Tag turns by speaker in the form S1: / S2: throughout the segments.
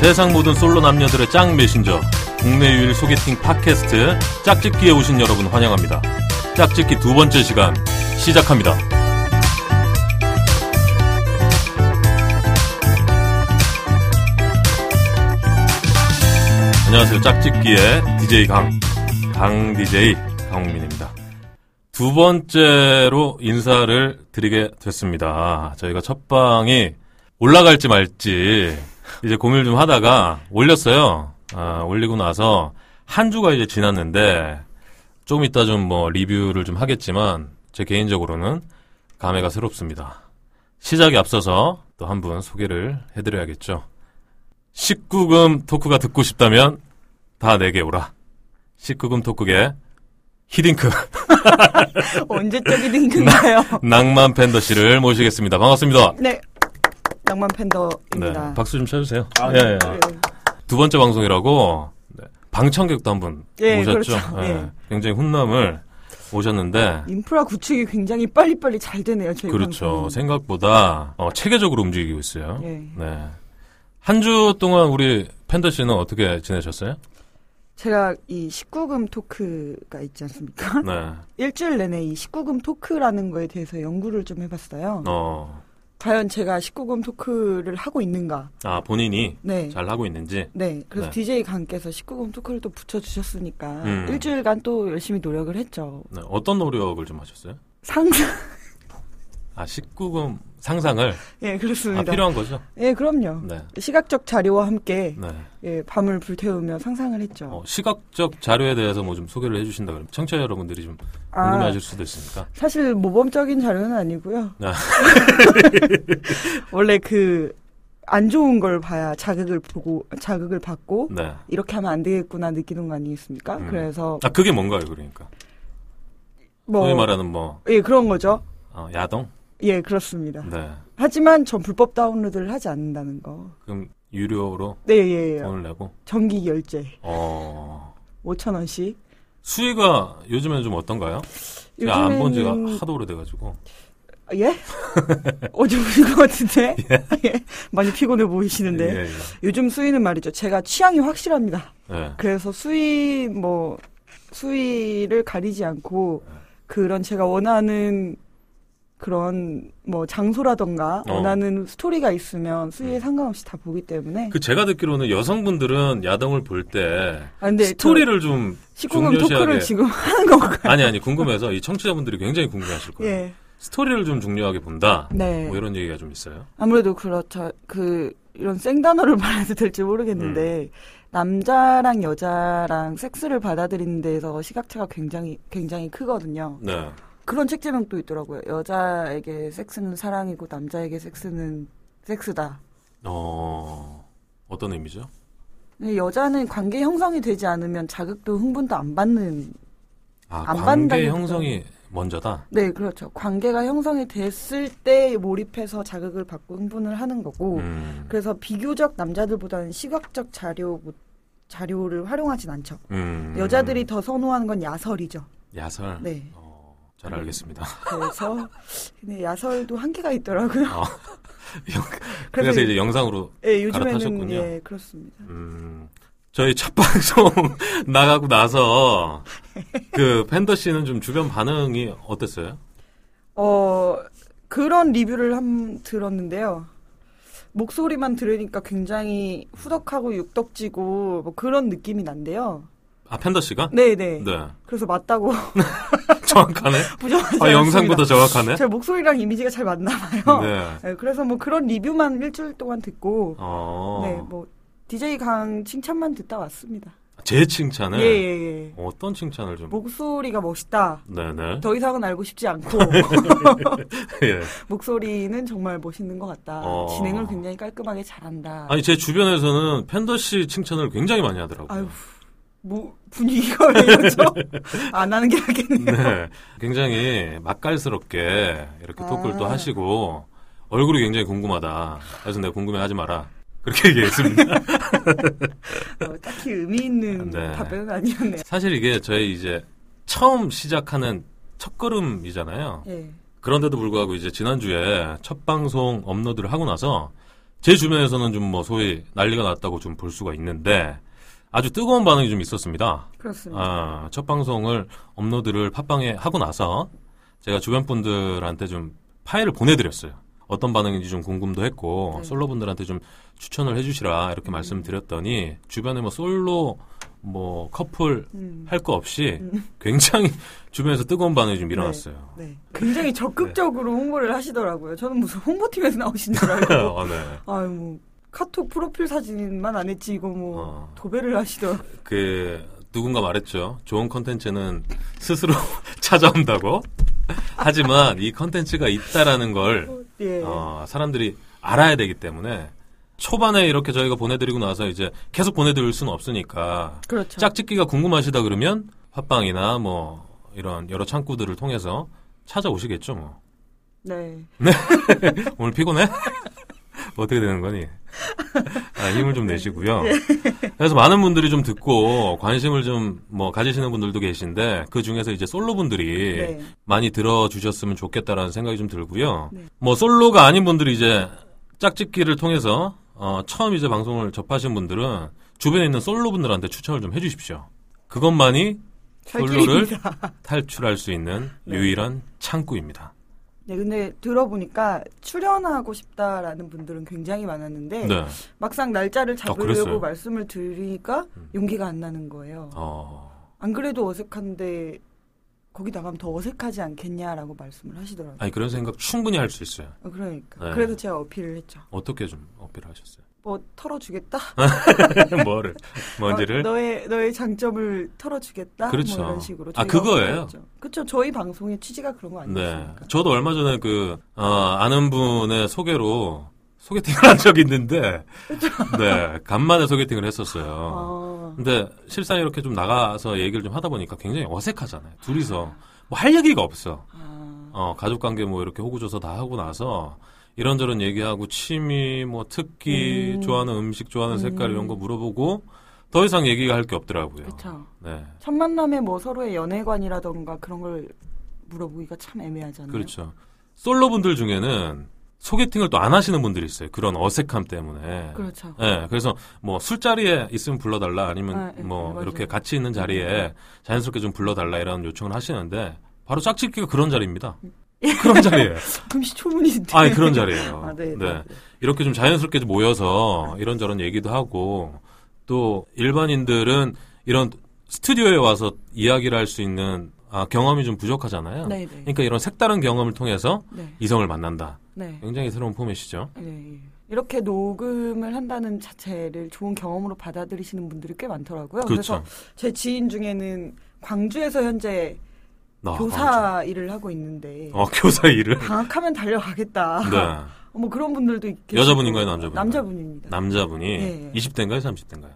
S1: 세상 모든 솔로 남녀들의 짱 메신저 국내 유일 소개팅 팟캐스트 짝짓기에 오신 여러분 환영합니다. 짝짓기 두 번째 시간 시작합니다. 안녕하세요. 짝짓기의 DJ 강, 강 DJ 강홍민입니다. 두 번째로 인사를 드리게 됐습니다. 저희가 첫 방이 올라갈지 말지 이제 고민을 좀 하다가 올렸어요. 아, 올리고 나서 한 주가 이제 지났는데 조금 이따 좀 뭐 리뷰를 좀 하겠지만 제 개인적으로는 감회가 새롭습니다. 시작에 앞서서 또 한 분 소개를 해드려야겠죠. 19금 토크가 듣고 싶다면 다 내게 오라. 19금 토크계 히딩크
S2: 언제적인 딩크인가요?
S1: 낭만 팬더 씨를 모시겠습니다. 반갑습니다.
S2: 네. 낭만
S1: 네,
S2: 팬더입니다.
S1: 박수 좀 쳐주세요.
S3: 아,
S1: 예, 예.
S2: 네.
S1: 두 번째 방송이라고 네, 방청객도 한분
S2: 예,
S1: 오셨죠.
S2: 그렇죠.
S1: 예,
S2: 예.
S1: 굉장히 훈남을 오셨는데
S2: 인프라 구축이 굉장히 빨리빨리 잘 되네요, 저희
S1: 그렇죠.
S2: 방송은.
S1: 생각보다 어, 체계적으로 움직이고 있어요.
S2: 예.
S1: 네. 한 주 동안 우리 팬더 씨는 어떻게 지내셨어요?
S2: 제가 이 19금 토크가 있지 않습니까?
S1: 네.
S2: 일주일 내내 이 19금 토크라는 거에 대해서 연구를 좀 해봤어요.
S1: 어,
S2: 과연 제가 19금 토크를 하고 있는가?
S1: 아 본인이
S2: 네.
S1: 잘 하고 있는지.
S2: 네. 그래서
S1: 네.
S2: DJ 강께서 19금 토크를 또 붙여주셨으니까
S1: 음.
S2: 일주일간 또 열심히 노력을 했죠.
S1: 네, 어떤 노력을 좀 하셨어요?
S2: 상상.
S1: 아 19금 상상을
S2: 예,
S1: 아,
S2: 그렇습니다.
S1: 필요한 거죠.
S2: 예, 그럼요.
S1: 네.
S2: 시각적 자료와 함께
S1: 네.
S2: 예, 밤을 불태우며 상상을 했죠.
S1: 어, 시각적 자료에 대해서 뭐 좀 소개를 해주신다 그러면 청취자 여러분들이 좀
S2: 아,
S1: 궁금해하실 수도 있으니까.
S2: 사실 모범적인 자료는 아니고요.
S1: 아.
S2: 원래 그 안 좋은 걸 봐야 자극을 보고 자극을 받고
S1: 네.
S2: 이렇게 하면 안 되겠구나 느끼는 거 아니겠습니까?
S1: 음.
S2: 그래서
S1: 아 그게 뭔가요, 그러니까?
S2: 뭐
S1: 소위 말하는 뭐
S2: 예, 그런 거죠.
S1: 어, 야동?
S2: 예, 그렇습니다.
S1: 네.
S2: 하지만 전 불법 다운로드를 하지 않는다는 거.
S1: 그럼 유료로
S2: 네, 예, 예.
S1: 돈을 내고.
S2: 정기 결제
S1: 어.
S2: 5천 원씩.
S1: 수위가 요즘에는 좀 어떤가요? 제가 안본 지가 하도 오래돼가지고.
S2: 예? 어제 보신 것 같은데? 예. 많이 피곤해 보이시는데.
S1: 예, 예.
S2: 요즘 수위는 말이죠. 제가 취향이 확실합니다.
S1: 예.
S2: 그래서 수위, 뭐, 수위를 가리지 않고, 그런 제가 원하는 그런, 뭐, 장소라던가,
S1: 어.
S2: 원하는 스토리가 있으면 수위에 상관없이 다 보기 때문에.
S1: 그 제가 듣기로는 여성분들은 야동을 볼때
S2: 아,
S1: 스토리를 좀
S2: 19금
S1: 중요시하게-
S2: 토크를 지금 하는 건가요?
S1: 아니 아니 궁금해서 이 청취자분들이 굉장히 궁금해하실 거예요.
S2: 예.
S1: 스토리를 좀 중요하게 본다.
S2: 네.
S1: 뭐 이런 얘기가 좀 있어요.
S2: 아무래도 그렇죠. 그, 이런 생단어를 말해도 될지 모르겠는데, 남자랑 여자랑 섹스를 받아들이는 데에서 시각차가 굉장히, 굉장히 크거든요.
S1: 네.
S2: 그런 책 제목도 있더라고요. 여자에게 섹스는 사랑이고, 남자에게 섹스는 섹스다.
S1: 어 어떤 의미죠?
S2: 근데 여자는 관계 형성이 되지 않으면 자극도 흥분도 안 받는,
S1: 아
S2: 안
S1: 관계 형성이 먼저다.
S2: 네, 그렇죠. 관계가 형성이 됐을 때 몰입해서 자극을 받고 흥분을 하는 거고,
S1: 음.
S2: 그래서 비교적 남자들보다는 시각적 자료 자료를 활용하진 않죠.
S1: 음.
S2: 여자들이 더 선호하는 건 야설이죠.
S1: 야설.
S2: 네.
S1: 어, 잘 알겠습니다.
S2: 그래서 근데 야설도 한계가 있더라고요.
S1: 어. 그래서 이제 영상으로
S2: 예, 요즘에는. 예, 그렇습니다.
S1: 음, 저희 첫 방송 나가고 나서 그 팬더 씨는 좀 주변 반응이 어땠어요?
S2: 어, 그런 리뷰를 한 들었는데요. 목소리만 들으니까 굉장히 후덕하고 육덕지고 뭐 그런 느낌이 난대요.
S1: 아 팬더 씨가?
S2: 네, 네.
S1: 네.
S2: 그래서 맞다고
S1: 정확하네.
S2: 부정하지
S1: 아, 영상보다. 정확하네.
S2: 제 목소리랑 이미지가 잘 맞나 봐요.
S1: 네.
S2: 네, 그래서 뭐 그런 리뷰만 일주일 동안 듣고
S1: 어.
S2: 네, 뭐 DJ 강 칭찬만 듣다 왔습니다.
S1: 제 칭찬을
S2: 예, 예, 예.
S1: 어떤 칭찬을 좀
S2: 목소리가 멋있다.
S1: 네네.
S2: 더 이상은 알고 싶지 않고
S1: 예.
S2: 목소리는 정말 멋있는 것 같다.
S1: 어.
S2: 진행을 굉장히 깔끔하게 잘한다.
S1: 아니 제 주변에서는 팬더 씨 칭찬을 굉장히 많이 하더라고요.
S2: 아유, 뭐 분위기가 왜 이러죠? 안 하는 게 낫겠네요.
S1: 네. 굉장히 맛깔스럽게 이렇게 토크를 또
S2: 아.
S1: 하시고 얼굴이 굉장히 궁금하다. 그래서 내가 궁금해하지 마라. 그렇게 얘기했습니다.
S2: 어, 딱히 의미 있는
S1: 네.
S2: 답변은 아니었네요.
S1: 사실 이게 저희 이제 처음 시작하는 첫 걸음이잖아요.
S2: 예.
S1: 그런데도 불구하고 이제 지난주에 첫 방송 업로드를 하고 나서 제 주변에서는 좀 뭐 소위 난리가 났다고 좀 볼 수가 있는데 아주 뜨거운 반응이 좀 있었습니다.
S2: 그렇습니다.
S1: 아, 첫 방송을 업로드를 팟빵에 하고 나서 제가 주변 분들한테 좀 파일을 보내드렸어요. 어떤 반응인지 좀 궁금도 했고
S2: 네.
S1: 솔로 분들한테 좀 추천을 해주시라 이렇게 말씀드렸더니 주변에 뭐 솔로 뭐 커플
S2: 음.
S1: 할거 없이 굉장히 주변에서 뜨거운 반응이 좀 일어났어요.
S2: 네. 굉장히 적극적으로 홍보를 하시더라고요. 저는 무슨 홍보팀에서 나오신 줄 알고.
S1: 어, 네.
S2: 아유, 뭐, 카톡 프로필 사진만 안 했지, 이거 뭐,
S1: 어.
S2: 도배를 하시더라고요.
S1: 그 누군가 말했죠. 좋은 컨텐츠는 스스로 찾아온다고. 하지만 이 컨텐츠가 있다라는 걸
S2: 예.
S1: 어, 사람들이 알아야 되기 때문에 초반에 이렇게 저희가 보내드리고 나서 이제 계속 보내드릴 수는 없으니까
S2: 그렇죠.
S1: 짝짓기가 궁금하시다 그러면 팟빵이나 뭐 이런 여러 창구들을 통해서 찾아오시겠죠 뭐.
S2: 네.
S1: 오늘 피곤해? 어떻게 되는 거니? 아, 힘을 좀 내시고요. 그래서 많은 분들이 좀 듣고 관심을 좀 뭐 가지시는 분들도 계신데 그 중에서 이제 솔로 분들이
S2: 네.
S1: 많이 들어주셨으면 좋겠다라는 생각이 좀 들고요.
S2: 네.
S1: 뭐 솔로가 아닌 분들이 이제 짝짓기를 통해서 어, 처음 이제 방송을 접하신 분들은 주변에 있는 솔로 분들한테 추천을 좀 해주십시오. 그것만이 솔로를. 탈출할 수 있는
S2: 네.
S1: 유일한 창구입니다.
S2: 네, 근데 들어보니까 출연하고 싶다라는 분들은 굉장히 많았는데
S1: 네.
S2: 막상 날짜를
S1: 그랬어요?
S2: 잡으려고 말씀을 드리니까
S1: 음.
S2: 용기가 안 나는 거예요.
S1: 어,
S2: 안 그래도 어색한데 거기 나가면 더 어색하지 않겠냐라고 말씀을 하시더라고요.
S1: 아니 그런 생각 충분히 할 수 있어요.
S2: 어, 그러니까
S1: 네.
S2: 그래서 제가 어필을 했죠.
S1: 어떻게 좀 어필을 하셨어요?
S2: 뭐 털어주겠다.
S1: 뭐를? 뭔지를?
S2: 어, 너의 너의 장점을 털어주겠다.
S1: 그렇죠.
S2: 뭐 이런 식으로.
S1: 아, 그거예요?
S2: 그렇죠. 저희 방송의 취지가 그런 거
S1: 네.
S2: 아니겠습니까?
S1: 저도 얼마 전에 그, 어, 아는 분의 소개로 소개팅을 한 적이 있는데, 네. 간만에 소개팅을 했었어요.
S2: 아,
S1: 근데 실상 이렇게 좀 나가서 얘기를 좀 하다 보니까 굉장히 어색하잖아요. 둘이서. 뭐 할 얘기가 없어.
S2: 아,
S1: 어, 가족 관계 뭐 이렇게 호구조사 다 하고 나서 이런저런 얘기하고 취미, 뭐 특기,
S2: 음.
S1: 좋아하는 음식, 좋아하는 색깔
S2: 음.
S1: 이런 거 물어보고 더 이상 얘기가 할 게 없더라고요.
S2: 그렇죠.
S1: 네.
S2: 첫 만남에 뭐 서로의 연애관이라던가 그런 걸 물어보기가 참 애매하잖아요.
S1: 그렇죠. 솔로 분들 중에는 소개팅을 또 안 하시는 분들이 있어요. 그런 어색함 때문에.
S2: 그렇죠.
S1: 예, 그래서 뭐 술자리에 있으면 불러달라 아니면
S2: 아, 예,
S1: 뭐
S2: 맞아요.
S1: 이렇게 같이 있는 자리에 자연스럽게 좀 불러달라 이런 요청을 하시는데 바로 짝짓기가 그런 자리입니다. 그런 자리예요.
S2: 금시초문인데.
S1: 아, 그런 자리예요.
S2: 아, 네, 네.
S1: 네. 이렇게 좀 자연스럽게 좀 모여서 이런저런 얘기도 하고 또 일반인들은 이런 스튜디오에 와서 이야기를 할 수 있는 아, 경험이 좀 부족하잖아요.
S2: 네, 네.
S1: 그러니까 이런 색다른 경험을 통해서
S2: 네.
S1: 이성을 만난다.
S2: 네.
S1: 굉장히 새로운 포맷이죠.
S2: 네. 이렇게 녹음을 한다는 자체를 좋은 경험으로 받아들이시는 분들이 꽤 많더라고요.
S1: 그렇죠.
S2: 제 지인 중에는 광주에서 현재
S1: 아,
S2: 교사 일을 하고 있는데
S1: 어, 교사 일을.
S2: 방학하면 달려가겠다.
S1: 네.
S2: 뭐 그런 분들도 계시고.
S1: 여자분인가요, 남자분인가요?
S2: 남자분입니다.
S1: 남자분이
S2: 네.
S1: 20대인가요, 30대인가요?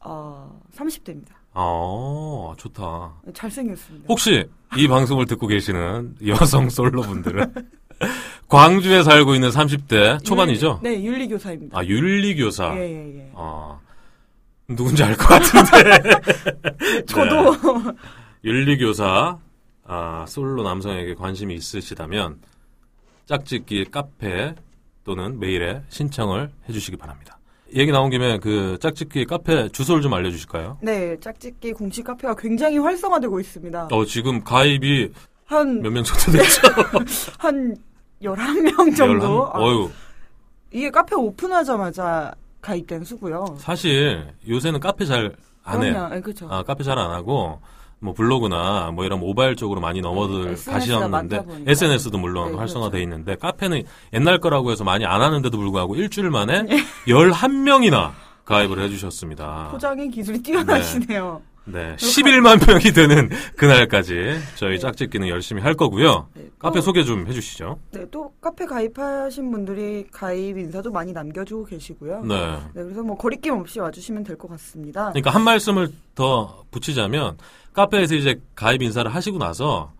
S2: 어, 30대입니다.
S1: 아, 좋다.
S2: 잘생겼습니다.
S1: 혹시 이 방송을 듣고 계시는 여성 솔로분들은 광주에 살고 있는 30대 초반이죠?
S2: 윤리- 네, 윤리교사입니다.
S1: 아, 윤리교사.
S2: 예, 예, 예.
S1: 아, 누군지 알 것 같은데.
S2: 저도
S1: 네. 윤리교사, 아, 솔로 남성에게 관심이 있으시다면 짝짓기 카페 또는 메일에 신청을 해주시기 바랍니다. 얘기 나온 김에 그 짝짓기 카페 주소를 좀 알려주실까요?
S2: 네, 짝짓기 공식 카페가 굉장히 활성화되고 있습니다.
S1: 어, 지금 가입이
S2: 한,
S1: 몇 명 정도 됐죠?
S2: 한 11명 정도? 아,
S1: 어유
S2: 이게 카페 오픈하자마자 가입된 수고요.
S1: 사실 요새는 카페 잘 안 해요.
S2: 네, 그렇죠.
S1: 아, 카페 잘 안 하고 뭐 블로그나 뭐 이런 모바일 쪽으로 많이 넘어들
S2: 네,
S1: 가시는데. SNS도 물론
S2: 네,
S1: 활성화돼
S2: 그렇죠.
S1: 있는데 카페는 옛날 거라고 해서 많이 안 하는데도 불구하고 일주일 만에 11명이나 가입을 해주셨습니다.
S2: 포장의 기술이 뛰어나시네요.
S1: 네, 11만 명이 되는 그날까지 저희
S2: 네.
S1: 짝짓기는 열심히 할 거고요.
S2: 네,
S1: 카페
S2: 또,
S1: 소개 좀 해주시죠.
S2: 네, 또 카페 가입하신 분들이 가입 인사도 많이 남겨주고 계시고요.
S1: 네.
S2: 네, 그래서 뭐 거리낌 없이 와주시면 될 것 같습니다.
S1: 그러니까 한 말씀을 더 붙이자면 카페에서 이제 가입 인사를 하시고 나서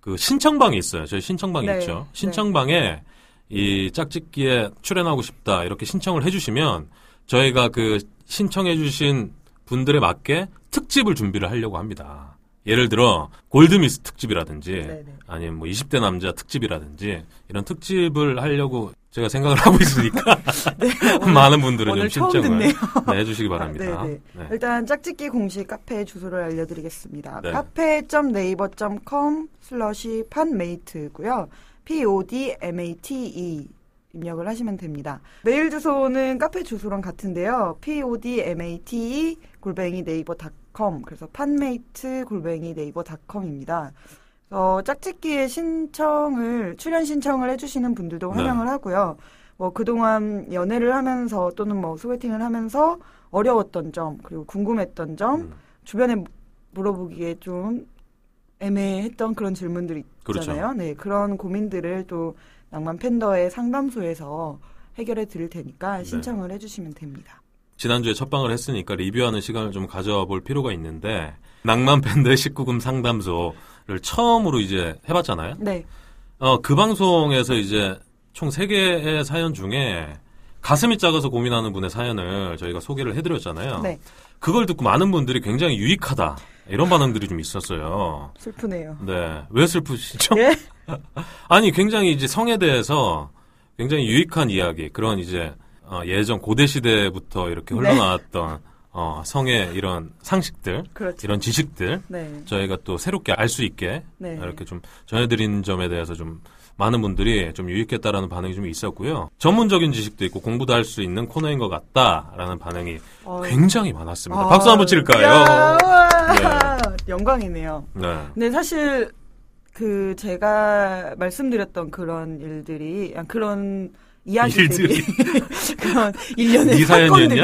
S1: 그 신청방이 있어요. 저희 신청방이
S2: 네,
S1: 있죠. 신청방에 이 짝짓기에 출연하고 싶다 이렇게 신청을 해주시면 저희가 그 신청해주신 분들에 맞게 특집을 준비를 하려고 합니다. 예를 들어 골드미스 특집이라든지
S2: 네네.
S1: 아니면 뭐 20대 남자 특집이라든지 이런 특집을 하려고 제가 생각을 하고 있으니까 많은 분들은
S2: 오늘
S1: 좀 신청을.
S2: 네,
S1: 해주시기 바랍니다.
S2: 아, 네,
S1: 네.
S2: 일단 짝짓기 공식 카페 주소를 알려드리겠습니다.
S1: 네.
S2: 카페.네이버.com 슬러시 판메이트고요. P-O-D-M-A-T-E 입력을 하시면 됩니다. 메일 주소는 카페 주소랑 같은데요. P-O-D-M-A-T-E 골뱅이 네이버 닷컴 그래서 판메이트 골뱅이 네이버닷컴입니다. 어, 짝짓기에 신청을 출연 신청을 해주시는 분들도
S1: 네.
S2: 환영을 하고요. 뭐 그동안 연애를 하면서 또는 뭐 소개팅을 하면서 어려웠던 점 그리고 궁금했던 점
S1: 음,
S2: 주변에 물어보기에 좀 애매했던 그런 질문들이
S1: 그렇죠.
S2: 있잖아요. 네 그런 고민들을 또 낭만 팬더의 상담소에서 해결해 드릴 테니까
S1: 네.
S2: 신청을 해주시면 됩니다.
S1: 지난주에 첫 방을 했으니까 리뷰하는 시간을 좀 가져볼 필요가 있는데 낭만 밴드 19금 상담소를 처음으로 이제 해봤잖아요.
S2: 네,
S1: 어, 그 방송에서 이제 총 3개의 사연 중에 가슴이 작아서 고민하는 분의 사연을 저희가 소개를 해드렸잖아요.
S2: 네
S1: 그걸 듣고 많은 분들이 굉장히 유익하다. 이런 반응들이 좀 있었어요.
S2: 슬프네요.
S1: 네. 왜 슬프시죠?
S2: 예?
S1: 아니, 굉장히 이제 성에 대해서 굉장히 유익한 이야기, 그런 이제, 어, 예전 고대 시대부터 이렇게
S2: 네.
S1: 흘러나왔던, 어, 성의 이런 상식들,
S2: 그렇죠.
S1: 이런 지식들,
S2: 네,
S1: 저희가 또 새롭게 알 수 있게,
S2: 네.
S1: 이렇게 좀 전해드린 점에 대해서 좀 많은 분들이 좀 유익했다라는 반응이 좀 있었고요. 전문적인 지식도 있고 공부도 할 수 있는 코너인 것 같다라는 반응이
S2: 어,
S1: 굉장히 많았습니다.
S2: 아,
S1: 박수 한번 칠까요?
S2: 야, 우와, 영광이네요.
S1: 네.
S2: 근데 사실 그 제가 말씀드렸던 그런 일들이 아, 그런 이야기들이. 그런 일련의
S1: 네
S2: 사건들이?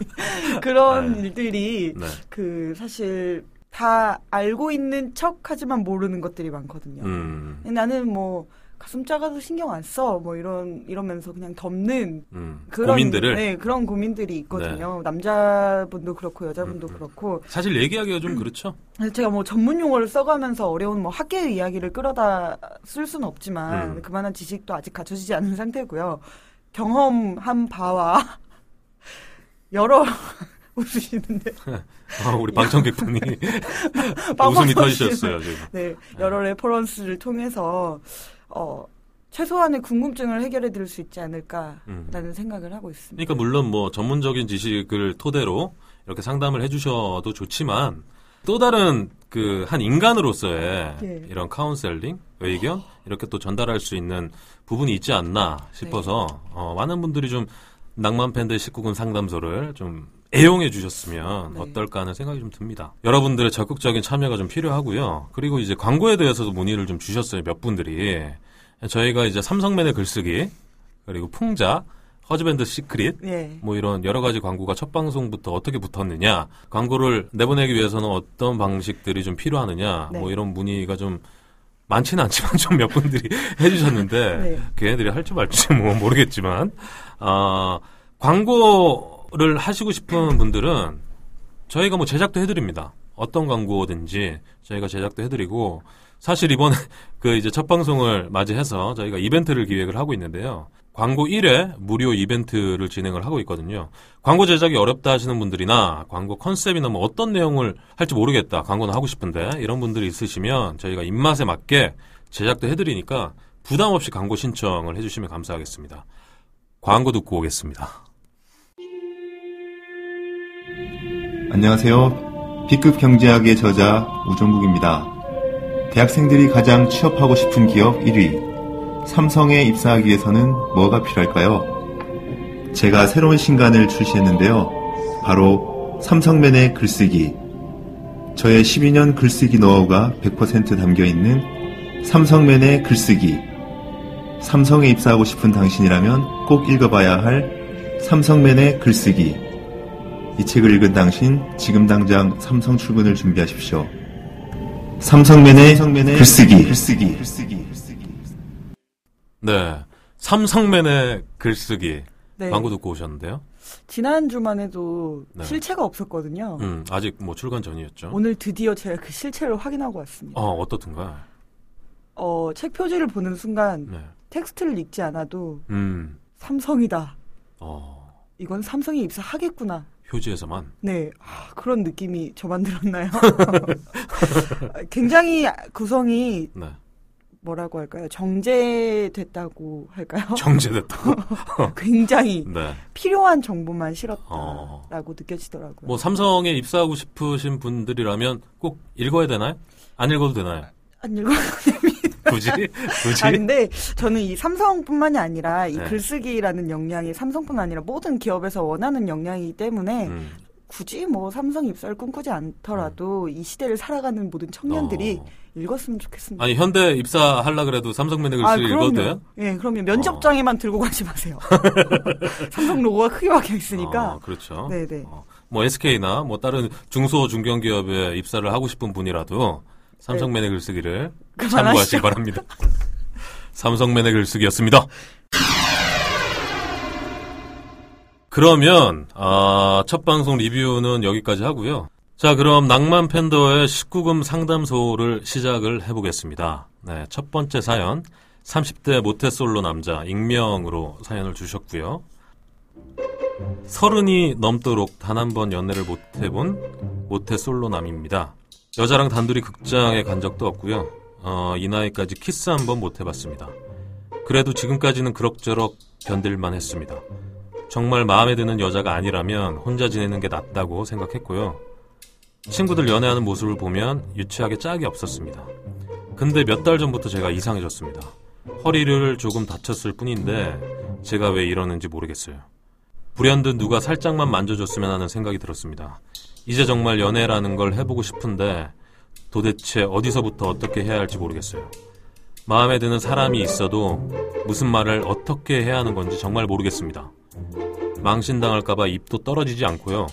S2: 그런
S1: 네.
S2: 일들이
S1: 네.
S2: 그 사실 다 알고 있는 척 하지만 모르는 것들이 많거든요.
S1: 음,
S2: 나는 뭐 가슴 작아도 신경 안 써 뭐 이런 이러면서 그냥 덮는
S1: 음.
S2: 그런
S1: 고민들을
S2: 네 그런 고민들이 있거든요. 남자분도 그렇고
S1: 음,
S2: 여자분도
S1: 음.
S2: 그렇고
S1: 사실 얘기하기가 좀 그렇죠.
S2: 그래서 제가 뭐 전문 용어를 써가면서 어려운 뭐 학계 이야기를 끌어다 쓸 수는 없지만
S1: 음.
S2: 그만한 지식도 아직 갖춰지지 않은 상태고요. 경험한 바와 여러 웃으시는데
S1: 아, 우리 방청객 분이
S2: 빵빵
S1: 웃음이 터지셨어요 지금.
S2: 네 여러 reference를 통해서 어 최소한의 궁금증을 해결해 드릴 수 있지 않을까라는
S1: 음.
S2: 생각을 하고 있습니다.
S1: 그러니까 물론 뭐 전문적인 지식을 토대로 이렇게 상담을 해주셔도 좋지만 또 다른 그 한 인간으로서의
S2: 예.
S1: 이런 카운셀링 의견 이렇게 또 전달할 수 있는 부분이 있지 않나 싶어서
S2: 네.
S1: 어, 많은 분들이 좀 낭만 팬들 19군 상담소를 좀 애용해 주셨으면
S2: 네.
S1: 어떨까 하는 생각이 좀 듭니다. 여러분들의 적극적인 참여가 좀 필요하고요. 그리고 이제 광고에 대해서도 문의를 좀 주셨어요. 몇 분들이. 저희가 이제 삼성맨의 글쓰기 그리고 풍자 허즈밴드 시크릿
S2: 예.
S1: 뭐 이런 여러 가지 광고가 첫 방송부터 어떻게 붙었느냐, 광고를 내보내기 위해서는 어떤 방식들이 좀 필요하느냐,
S2: 네.
S1: 뭐 이런 문의가 좀 많지는 않지만 좀 몇 분들이 해주셨는데
S2: 네.
S1: 걔네들이 할지 말지 뭐 모르겠지만 아 광고 를 하시고 싶은 분들은 저희가 뭐 제작도 해드립니다. 어떤 광고든지 저희가 제작도 해드리고 사실 이번에 그 이제 첫 방송을 맞이해서 저희가 이벤트를 기획을 하고 있는데요. 광고 1회 무료 이벤트를 진행을 하고 있거든요. 광고 제작이 어렵다 하시는 분들이나 광고 컨셉이나 뭐 어떤 내용을 할지 모르겠다. 광고는 하고 싶은데 이런 분들이 있으시면 저희가 입맛에 맞게 제작도 해드리니까 부담 없이 광고 신청을 해주시면 감사하겠습니다. 광고 듣고 오겠습니다.
S3: 안녕하세요. B급 경제학의 저자 우종국입니다. 대학생들이 가장 취업하고 싶은 기업 1위. 삼성에 입사하기 위해서는 뭐가 필요할까요? 제가 새로운 신간을 출시했는데요. 바로 삼성맨의 글쓰기. 저의 12년 글쓰기 노하우가 100% 담겨 있는 삼성맨의 글쓰기. 삼성에 입사하고 싶은 당신이라면 꼭 읽어봐야 할 삼성맨의 글쓰기. 이 책을 읽은 당신 지금 당장 삼성 출근을 준비하십시오. 삼성맨의, 글쓰기. 글쓰기.
S1: 네. 삼성맨의 글쓰기
S2: 네.
S1: 광고 듣고 오셨는데요.
S2: 지난주만 해도
S1: 네.
S2: 실체가 없었거든요.
S1: 음, 아직 뭐 출간 전이었죠.
S2: 오늘 드디어 제가 그 실체를 확인하고 왔습니다.
S1: 어, 어떻든가.
S2: 어, 책 표지를 보는 순간
S1: 네.
S2: 텍스트를 읽지 않아도
S1: 음,
S2: 삼성이다.
S1: 어,
S2: 이건 삼성에 입사하겠구나.
S1: 표지에서만.
S2: 네, 아, 그런 느낌이 저만 들었나요? 굉장히 구성이
S1: 네.
S2: 뭐라고 할까요? 정제됐다고 할까요?
S1: 정제됐다고.
S2: 굉장히
S1: 네.
S2: 필요한 정보만 실었다라고
S1: 어.
S2: 느껴지더라고요.
S1: 뭐 삼성에 입사하고 싶으신 분들이라면 꼭 읽어야 되나요? 안 읽어도 되나요?
S2: 안 읽어.
S1: 굳이? 굳이?
S2: 아 근데 저는 이 삼성뿐만이 아니라 이
S1: 네.
S2: 글쓰기라는 역량이 삼성뿐 아니라 모든 기업에서 원하는 역량이기 때문에
S1: 음.
S2: 굳이 뭐 삼성 입사를 꿈꾸지 않더라도 이 시대를 살아가는 모든 청년들이
S1: 어.
S2: 읽었으면 좋겠습니다.
S1: 아니 현대 입사하려 그래도 삼성맨의 글씨 읽어도 돼요?
S2: 예, 그러면 면접장에만 들고 가지 마세요. 삼성 로고가 크게 박혀 있으니까.
S1: 어, 그렇죠.
S2: 네네.
S1: 어, 뭐 SK나 뭐 다른 중소 중견 기업에 입사를 하고 싶은 분이라도 삼성맨의 글쓰기를
S2: 그만하시죠.
S1: 참고하시기 바랍니다. 삼성맨의 글쓰기였습니다. 그러면 아, 첫 방송 리뷰는 여기까지 하고요. 자, 그럼 낭만 팬더의 19금 상담소를 시작을 해보겠습니다. 네, 첫 번째 사연 30대 모태솔로 남자 익명으로 사연을 주셨고요. 서른이 넘도록 단 한 번 연애를 못 해본 모태솔로 남입니다. 여자랑 단둘이 극장에 간 적도 없고요. 어, 이 나이까지 키스 한 번 못 해봤습니다. 그래도 지금까지는 그럭저럭 견딜만 했습니다. 정말 마음에 드는 여자가 아니라면 혼자 지내는 게 낫다고 생각했고요. 친구들 연애하는 모습을 보면 유치하게 짝이 없었습니다. 근데 몇 달 전부터 제가 이상해졌습니다. 허리를 조금 다쳤을 뿐인데 제가 왜 이러는지 모르겠어요. 불현듯 누가 살짝만 만져줬으면 하는 생각이 들었습니다. 이제 정말 연애라는 걸 해보고 싶은데 도대체 어디서부터 어떻게 해야 할지 모르겠어요. 마음에 드는 사람이 있어도 무슨 말을 어떻게 해야 하는 건지 정말 모르겠습니다. 망신당할까봐 입도 떨어지지 않고요.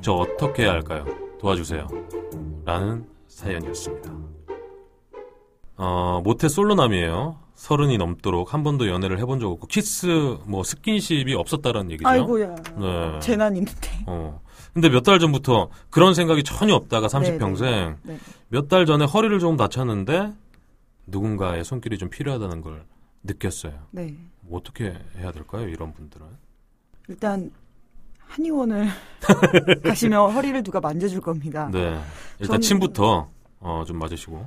S1: 저 어떻게 해야 할까요? 도와주세요. 라는 사연이었습니다. 어, 모태 솔로남이에요. 서른이 넘도록 한 번도 연애를 해본 적 없고 키스 뭐 스킨십이 없었다는 얘기죠.
S2: 아이고야.
S1: 네.
S2: 재난인데.
S1: 어. 근데 몇 달 전부터 그런 생각이 전혀 없다가 30평생
S2: 네.
S1: 몇달 전에 허리를 조금 다쳤는데 누군가의 손길이 좀 필요하다는 걸 느꼈어요.
S2: 네.
S1: 뭐 어떻게 해야 될까요? 이런 분들은.
S2: 일단 한의원을 가시면 허리를 누가 만져줄 겁니다.
S1: 네. 일단 침부터 어, 좀 맞으시고.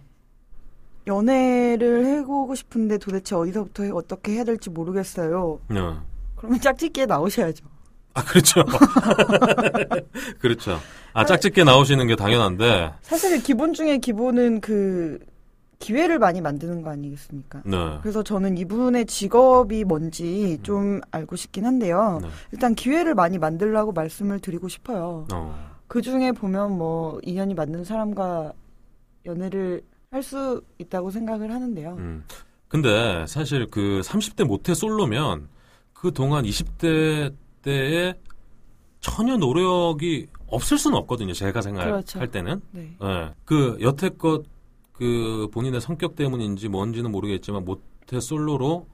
S2: 연애를 해보고 싶은데 도대체 어디서부터 해- 어떻게 해야 될지 모르겠어요.
S1: 네.
S2: 그러면 짝짓기에 나오셔야죠.
S1: 아, 그렇죠. 그렇죠. 아, 짝짓게 나오시는 게 당연한데,
S2: 사실 기본 중에 기본은 그 기회를 많이 만드는 거 아니겠습니까?
S1: 네.
S2: 그래서 저는 이분의 직업이 뭔지 좀 알고 싶긴 한데요.
S1: 네.
S2: 일단 기회를 많이 만들라고 말씀을 드리고 싶어요.
S1: 어,
S2: 그 중에 보면 뭐 인연이 맞는 사람과 연애를 할 수 있다고 생각을 하는데요.
S1: 음. 근데 사실 그 30대 모태 솔로면 그 동안 20대 때에 전혀 노력이 없을 수는 없거든요. 제가 생각할
S2: 그렇죠.
S1: 때는.
S2: 네.
S1: 예. 그 여태껏 그 본인의 성격 때문인지 뭔지는 모르겠지만 모태 솔로로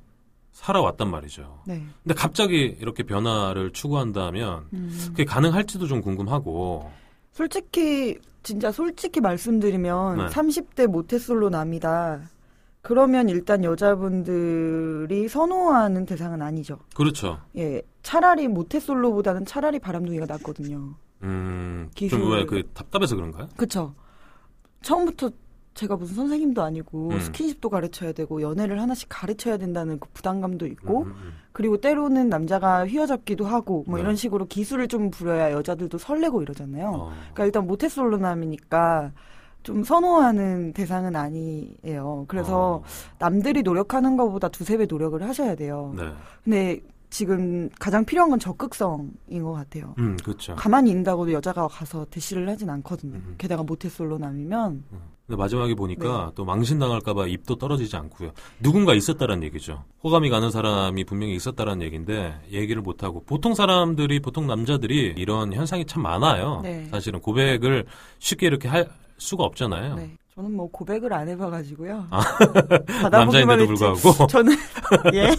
S1: 살아왔단 말이죠.
S2: 네.
S1: 근데 갑자기 이렇게 변화를 추구한다면
S2: 음.
S1: 그게 가능할지도 좀 궁금하고.
S2: 솔직히 진짜 솔직히 말씀드리면
S1: 네.
S2: 30대 모태솔로 남이다. 그러면 일단 여자분들이 선호하는 대상은 아니죠.
S1: 그렇죠.
S2: 예, 차라리 모태솔로보다는 차라리 바람둥이가 낫거든요.
S1: 음,
S2: 기술.
S1: 좀왜그 답답해서 그런가요?
S2: 그쵸? 처음부터 제가 무슨 선생님도 아니고
S1: 음.
S2: 스킨십도 가르쳐야 되고 연애를 하나씩 가르쳐야 된다는 그 부담감도 있고
S1: 음, 음,
S2: 그리고 때로는 남자가 휘어잡기도 하고 뭐
S1: 네.
S2: 이런 식으로 기술을 좀 부려야 여자들도 설레고 이러잖아요.
S1: 어.
S2: 그러니까 일단 모태솔로남이니까 좀 선호하는 대상은 아니에요. 그래서
S1: 어.
S2: 남들이 노력하는 것보다 두세 배 노력을 하셔야 돼요.
S1: 네.
S2: 근데 지금 가장 필요한 건 적극성인 것 같아요.
S1: 음, 그렇죠.
S2: 가만히 있다고도 여자가 가서 대시를 하진 않거든요.
S1: 음.
S2: 게다가 모태솔로 남이면
S1: 근데 마지막에 보니까
S2: 네.
S1: 또 망신당할까봐 입도 떨어지지 않고요. 누군가 있었다는 얘기죠. 호감이 가는 사람이 분명히 있었다는 얘기인데 얘기를 못하고 보통 사람들이 보통 남자들이 이런 현상이 참 많아요.
S2: 네.
S1: 사실은 고백을 쉽게 이렇게 할 수가 없잖아요.
S2: 네. 저는 뭐 고백을 안 해봐가지고요.
S1: 아.
S2: 받아보기만
S1: 남자인데도. 불구하고
S2: 저는 예,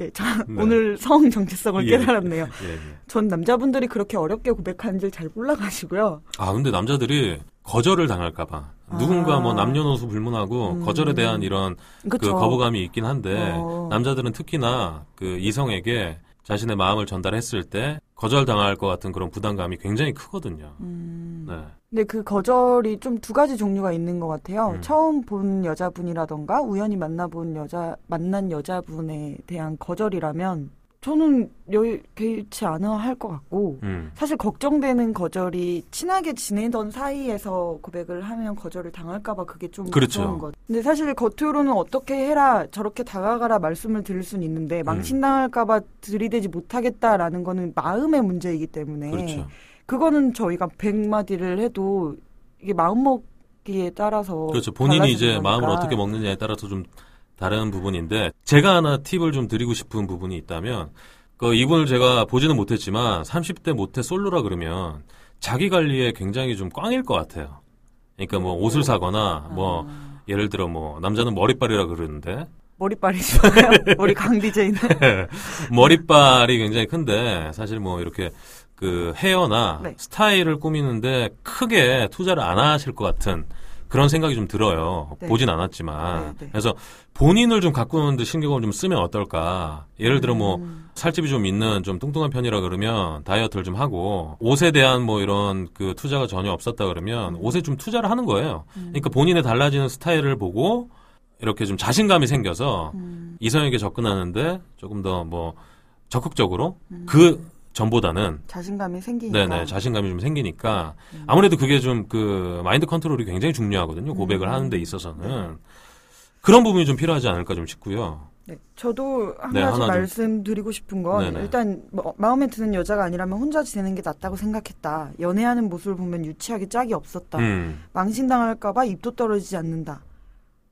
S2: 예, 저
S1: 네.
S2: 오늘 성 정체성을
S1: 예.
S2: 깨달았네요.
S1: 예, 예.
S2: 전 남자분들이 그렇게 어렵게 고백하는 줄잘 몰라가지고요.
S1: 아 근데 남자들이 거절을 당할까봐
S2: 아.
S1: 누군가 뭐 남녀노소 불문하고
S2: 음.
S1: 거절에 대한 이런 그
S2: 그쵸?
S1: 거부감이 있긴 한데
S2: 어.
S1: 남자들은 특히나 그 이성에게 자신의 마음을 전달했을 때 거절당할 것 같은 그런 부담감이 굉장히 크거든요.
S2: 음.
S1: 네.
S2: 근데 그 거절이 좀 두 가지 종류가 있는 것 같아요.
S1: 음.
S2: 처음 본 여자분이라던가 우연히 만나본 여자 만난 여자분에 대한 거절이라면 저는 여 개의치 않아 할 것 같고
S1: 음.
S2: 사실 걱정되는 거절이 친하게 지내던 사이에서 고백을 하면 거절을 당할까봐 그게 좀
S1: 그렇죠.
S2: 무서운 것. 근데 사실 겉으로는 어떻게 해라 저렇게 다가가라 말씀을 드릴 수는
S1: 음.
S2: 있는데 망신당할까봐 들이대지 못하겠다라는 거는 마음의 문제이기 때문에
S1: 그렇죠.
S2: 그거는 저희가 백 마디를 해도 이게 마음 먹기에 따라서
S1: 그렇죠. 본인이 이제
S2: 거니까.
S1: 마음을 어떻게 먹느냐에 따라서 좀 다른 부분인데 제가 하나 팁을 좀 드리고 싶은 부분이 있다면 그 이분을 제가 보지는 못했지만 30대 모태 솔로라 그러면 자기 관리에 굉장히 좀 꽝일 것 같아요. 그러니까 뭐 옷을 사거나 뭐
S2: 아,
S1: 예를 들어 뭐 남자는 머리빨이라 그러는데
S2: 머리빨이 좋아요. 머리 강 디제이는
S1: 머리빨이 굉장히 큰데 사실 뭐 이렇게 그 헤어나
S2: 네.
S1: 스타일을 꾸미는데 크게 투자를 안 하실 것 같은 그런 생각이 좀 들어요.
S2: 네.
S1: 보진 않았지만.
S2: 네, 네.
S1: 그래서 본인을 좀 가꾸는데 신경을 좀 쓰면 어떨까. 예를 들어 뭐
S2: 음.
S1: 살집이 좀 있는 좀 뚱뚱한 편이라 그러면 다이어트를 좀 하고 옷에 대한 뭐 이런 그 투자가 전혀 없었다 그러면
S2: 음.
S1: 옷에 좀 투자를 하는 거예요. 그러니까 본인의 달라지는 스타일을 보고 이렇게 좀 자신감이 생겨서
S2: 음.
S1: 이성에게 접근하는데 조금 더 뭐 적극적으로
S2: 음.
S1: 그 전보다는
S2: 자신감이 생기니까.
S1: 네네 자신감이 좀 생기니까
S2: 음.
S1: 아무래도 그게 좀 그 마인드 컨트롤이 굉장히 중요하거든요 고백을
S2: 음.
S1: 하는 데 있어서는 그런 부분이 좀 필요하지 않을까 좀 싶고요.
S2: 네, 저도 한
S1: 네,
S2: 가지 말씀드리고 싶은 건
S1: 네네.
S2: 일단 뭐, 마음에 드는 여자가 아니라면 혼자 지내는 게 낫다고 생각했다. 연애하는 모습을 보면 유치하게 짝이 없었다.
S1: 음,
S2: 망신당할까봐 입도 떨어지지 않는다.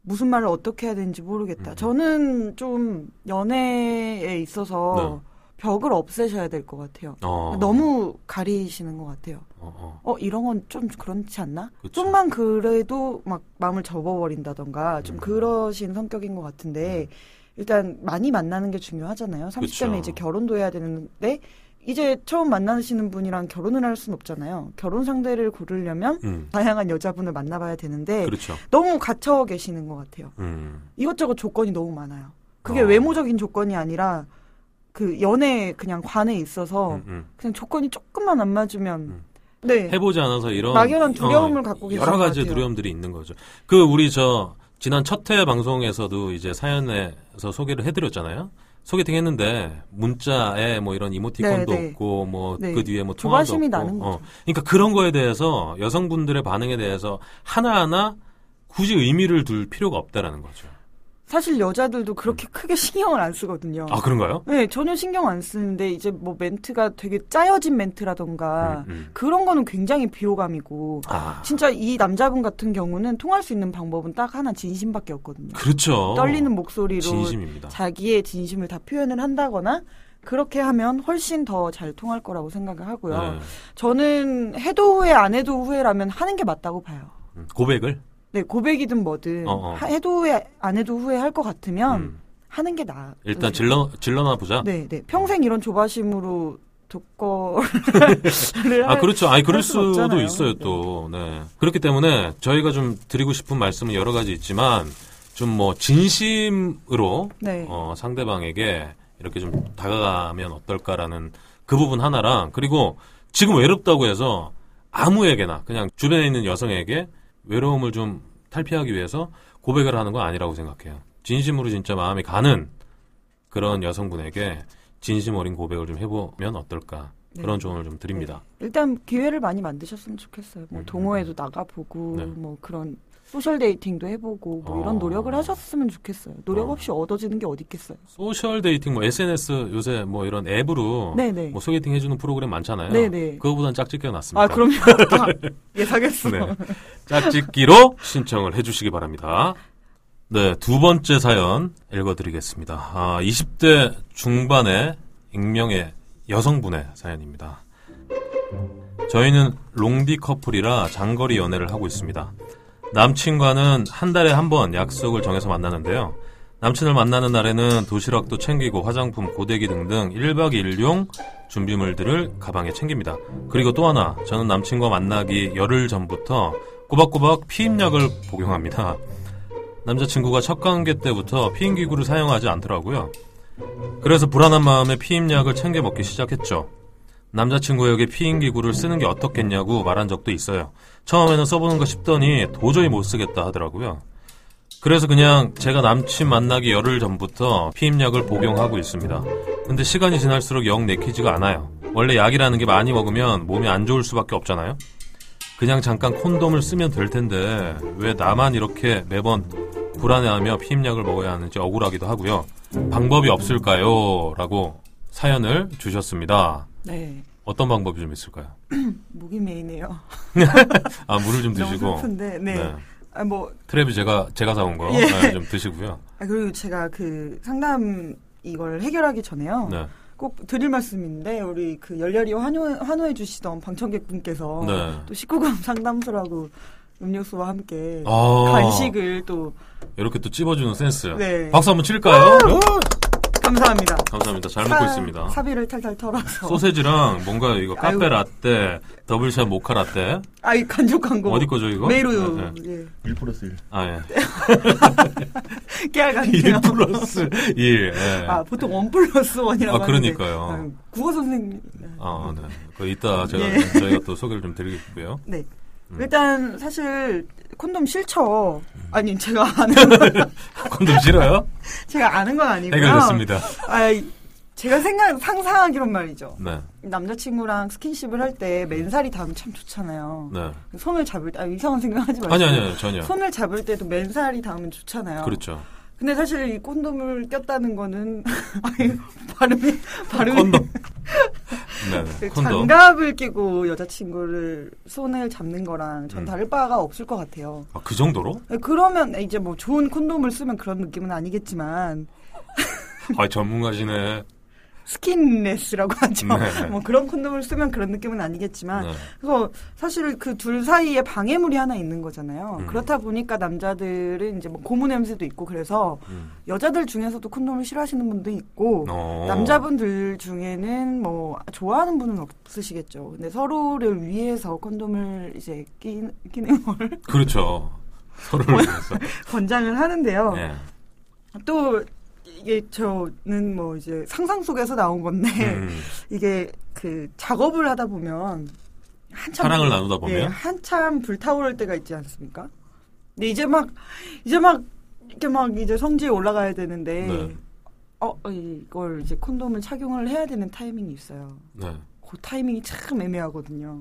S2: 무슨 말을 어떻게 해야 되는지 모르겠다.
S1: 음.
S2: 저는 좀 연애에 있어서 벽을 없애셔야 될 것 같아요.
S1: 네. 어,
S2: 너무 가리시는 것 같아요.
S1: 어, 어,
S2: 어 이런 건 좀 그렇지 않나?
S1: 그쵸.
S2: 좀만 그래도 막 마음을 접어버린다던가 좀
S1: 음.
S2: 그러신 성격인 것 같은데 일단 많이 만나는 게 중요하잖아요. 30대면
S1: 그쵸.
S2: 이제 결혼도 해야 되는데 이제 처음 만나시는 분이랑 결혼을 할 수는 없잖아요. 결혼 상대를 고르려면
S1: 음,
S2: 다양한 여자분을 만나봐야 되는데
S1: 그렇죠.
S2: 너무 갇혀 계시는 것 같아요.
S1: 음,
S2: 이것저것 조건이 너무 많아요. 그게
S1: 어.
S2: 외모적인 조건이 아니라 그 연애 그냥 관에 있어서
S1: 음, 음.
S2: 그냥 조건이 조금만 안 맞으면
S1: 음.
S2: 네
S1: 해보지 않아서 이런
S2: 막연한 두려움을
S1: 어,
S2: 갖고 계신
S1: 여러
S2: 것
S1: 가지. 두려움들이 있는 거죠. 그 우리 저 지난 첫 회 방송에서도 이제 사연에서 소개를 해드렸잖아요. 소개팅 했는데 문자에 뭐 이런 이모티콘도
S2: 네, 네.
S1: 없고 뭐그
S2: 네.
S1: 뒤에 뭐 통화도 없고
S2: 나는 거죠.
S1: 어. 그러니까 그런 거에 대해서 여성분들의 반응에 대해서 하나하나 굳이 의미를 둘 필요가 없다라는 거죠.
S2: 사실 여자들도 그렇게 크게 신경을 안 쓰거든요.
S1: 아 그런가요?
S2: 네, 전혀 신경 안 쓰는데 이제 뭐 멘트가 되게 짜여진 멘트라던가
S1: 음, 음.
S2: 그런 거는 굉장히 비호감이고
S1: 아
S2: 진짜 이 남자분 같은 경우는 통할 수 있는 방법은 딱 하나 진심밖에 없거든요.
S1: 그렇죠.
S2: 떨리는 목소리로
S1: 진심입니다.
S2: 자기의 진심을 다 표현을 한다거나 그렇게 하면 훨씬 더 잘 통할 거라고 생각을 하고요.
S1: 네.
S2: 저는 해도 후회 안 해도 후회라면 하는 게 맞다고 봐요.
S1: 음, 고백을
S2: 네, 고백이든 뭐든
S1: 어, 어.
S2: 하- 해도 후회 안 해도 후회할 것 같으면
S1: 음,
S2: 하는 게 나아.
S1: 일단 질러 질러나 보자.
S2: 네, 네. 평생 이런 조바심으로 독거를
S1: 아, 그렇죠. 아니, 그럴 수도
S2: 없잖아요.
S1: 있어요, 또. 네. 그렇기 때문에 저희가 좀 드리고 싶은 말씀은 여러 가지 있지만, 좀 뭐, 진심으로,
S2: 네.
S1: 어, 상대방에게 이렇게 좀 다가가면 어떨까라는 그 부분 하나랑, 그리고 지금 외롭다고 해서 아무에게나, 그냥 주변에 있는 여성에게 외로움을 좀 탈피하기 위해서 고백을 하는 건 아니라고 생각해요. 진심으로 진짜 마음이 가는 그런 여성분에게 진심 어린 고백을 좀 해보면 어떨까.
S2: 네.
S1: 그런 조언을 좀 드립니다.
S2: 일단 기회를 많이 만드셨으면 좋겠어요. 뭐
S1: 음.
S2: 동호회도 나가보고
S1: 네.
S2: 뭐 그런 social dating도 해보고 뭐 이런
S1: 어.
S2: 노력을 하셨으면 좋겠어요. 노력
S1: 어.
S2: 없이 얻어지는 게 어디 있겠어요.
S1: social dating, 뭐 SNS 요새 뭐 이런 앱으로
S2: 네네.
S1: 뭐 소개팅 해주는 프로그램 많잖아요.
S2: 네네.
S1: 그거보단 짝짓기가 낫습니다.
S2: 아 그럼요. 다 예상했어.
S1: 네. 짝짓기로 신청을 해주시기 바랍니다. 네, 두 번째 사연 읽어드리겠습니다. 아, 20대 중반의 익명의 여성분의 사연입니다. 저희는 롱디 커플이라 장거리 연애를 하고 있습니다. 남친과는 한 달에 한 번 약속을 정해서 만나는데요. 남친을 만나는 날에는 도시락도 챙기고 화장품, 고데기 등등 1박 2일용 준비물들을 가방에 챙깁니다. 그리고 또 하나, 저는 남친과 만나기 열흘 전부터 꼬박꼬박 피임약을 복용합니다. 남자친구가 첫 관계 때부터 피임기구를 사용하지 않더라고요. 그래서 불안한 마음에 피임약을 챙겨 먹기 시작했죠. 남자친구에게 피임기구를 쓰는 게 어떻겠냐고 말한 적도 있어요. 처음에는 써보는 거 싶더니 도저히 못 쓰겠다 하더라고요. 그래서 그냥 제가 남친 만나기 열흘 전부터 피임약을 복용하고 있습니다. 근데 시간이 지날수록 영 내키지가 않아요. 원래 약이라는 게 많이 먹으면 몸이 안 좋을 수밖에 없잖아요. 그냥 잠깐 콘돔을 쓰면 될 텐데 왜 나만 이렇게 매번 불안해하며 피임약을 먹어야 하는지 억울하기도 하고요. 방법이 없을까요? 라고 사연을 주셨습니다.
S2: 네.
S1: 어떤 방법이 좀 있을까요?
S2: 목이 메이네요.
S1: 아, 물을 좀
S2: 너무
S1: 드시고.
S2: 슬픈데, 네. 아, 뭐,
S1: 트랩이 제가, 제가 사온 거.
S2: 예.
S1: 네, 좀 드시고요.
S2: 아, 그리고 제가 그 상담 이걸 해결하기 전에요.
S1: 네.
S2: 꼭 드릴 말씀인데, 우리 그 열렬히 환호, 환호해 주시던 방청객 분께서
S1: 네.
S2: 또 19금 상담소라고 음료수와 함께
S1: 아.
S2: 간식을 또
S1: 이렇게 또 찝어주는 센스.
S2: 네.
S1: 박수 한번 칠까요?
S2: 감사합니다.
S1: 감사합니다. 잘
S2: 사-
S1: 먹고 있습니다.
S2: 사비를 탈탈 털어서.
S1: 소세지랑 뭔가 이거 카페
S2: 아유.
S1: 라떼, double shot 모카 라떼.
S2: 아 이 간접 광고.
S1: 어디 거죠, 이거?
S2: 메이로요.
S1: 네, 네.
S2: 예.
S3: 1 플러스 1.
S1: 아, 예.
S2: 깨알
S1: 1
S2: 같네요.
S1: 플러스 1. 예.
S2: 아, 보통 원 플러스 원이라고
S1: 아,
S2: 하는데.
S1: 그러니까요.
S2: 아, 국어 선생님.
S1: 아, 네. 그 이따 제가,
S2: 예.
S1: 저희가 또 소개를 좀 드리겠고요.
S2: 네.
S1: 음.
S2: 일단 사실 콘돔 싫죠. 아니 제가 아는
S1: 콘돔 싫어요?
S2: 제가 아는 건 아니고요.
S1: 해결됐습니다.
S2: 아, 제가 생각 상상하기론 말이죠.
S1: 네.
S2: 남자친구랑 스킨십을 할 때 맨살이 닿으면 참 좋잖아요.
S1: 네.
S2: 손을 잡을 때 아, 이상한 생각하지.
S1: 아니, 아니, 아니, 전혀.
S2: 손을 잡을 때도 맨살이 닿으면 좋잖아요.
S1: 그렇죠.
S2: 근데 사실 이 콘돔을 꼈다는 거는 아니, 발음이 발음이
S1: 콘돔. 네, 네.
S2: 그
S1: 콘돔.
S2: 장갑을 끼고 여자친구를 손을 잡는 거랑 전
S1: 음.
S2: 다를 바가 없을 것 같아요.
S1: 아, 그 정도로?
S2: 그러면 이제 뭐 좋은 콘돔을 쓰면 그런 느낌은 아니겠지만
S1: 아, 전문가시네.
S2: skinless라고 하죠.
S1: 네.
S2: 뭐 그런 콘돔을 쓰면 그런 느낌은 아니겠지만
S1: 네.
S2: 그래서 사실 그 둘 사이에 방해물이 하나 있는 거잖아요.
S1: 음.
S2: 그렇다 보니까 남자들은 이제 뭐 고무 냄새도 있고 그래서
S1: 음.
S2: 여자들 중에서도 콘돔을 싫어하시는 분도 있고
S1: 어.
S2: 남자분들 중에는 뭐 좋아하는 분은 없으시겠죠. 근데 서로를 위해서 콘돔을 이제 끼, 끼는 걸
S1: 그렇죠. 서로를 위해서.
S2: 권장을 하는데요.
S1: 예.
S2: 또 이게 저는 뭐 이제 상상 속에서 나온 건데
S1: 음.
S2: 이게 그 작업을 하다 보면 한참
S1: 사랑을
S2: 불-
S1: 나누다 보면?
S2: 예, 한참 불타오를 때가 있지 않습니까? 근데 이제 막 이제 막 이렇게 막 이제 성지에 올라가야 되는데
S1: 네.
S2: 어 이걸 이제 콘돔을 착용을 해야 되는 타이밍이 있어요.
S1: 네.
S2: 그 타이밍이 참 애매하거든요.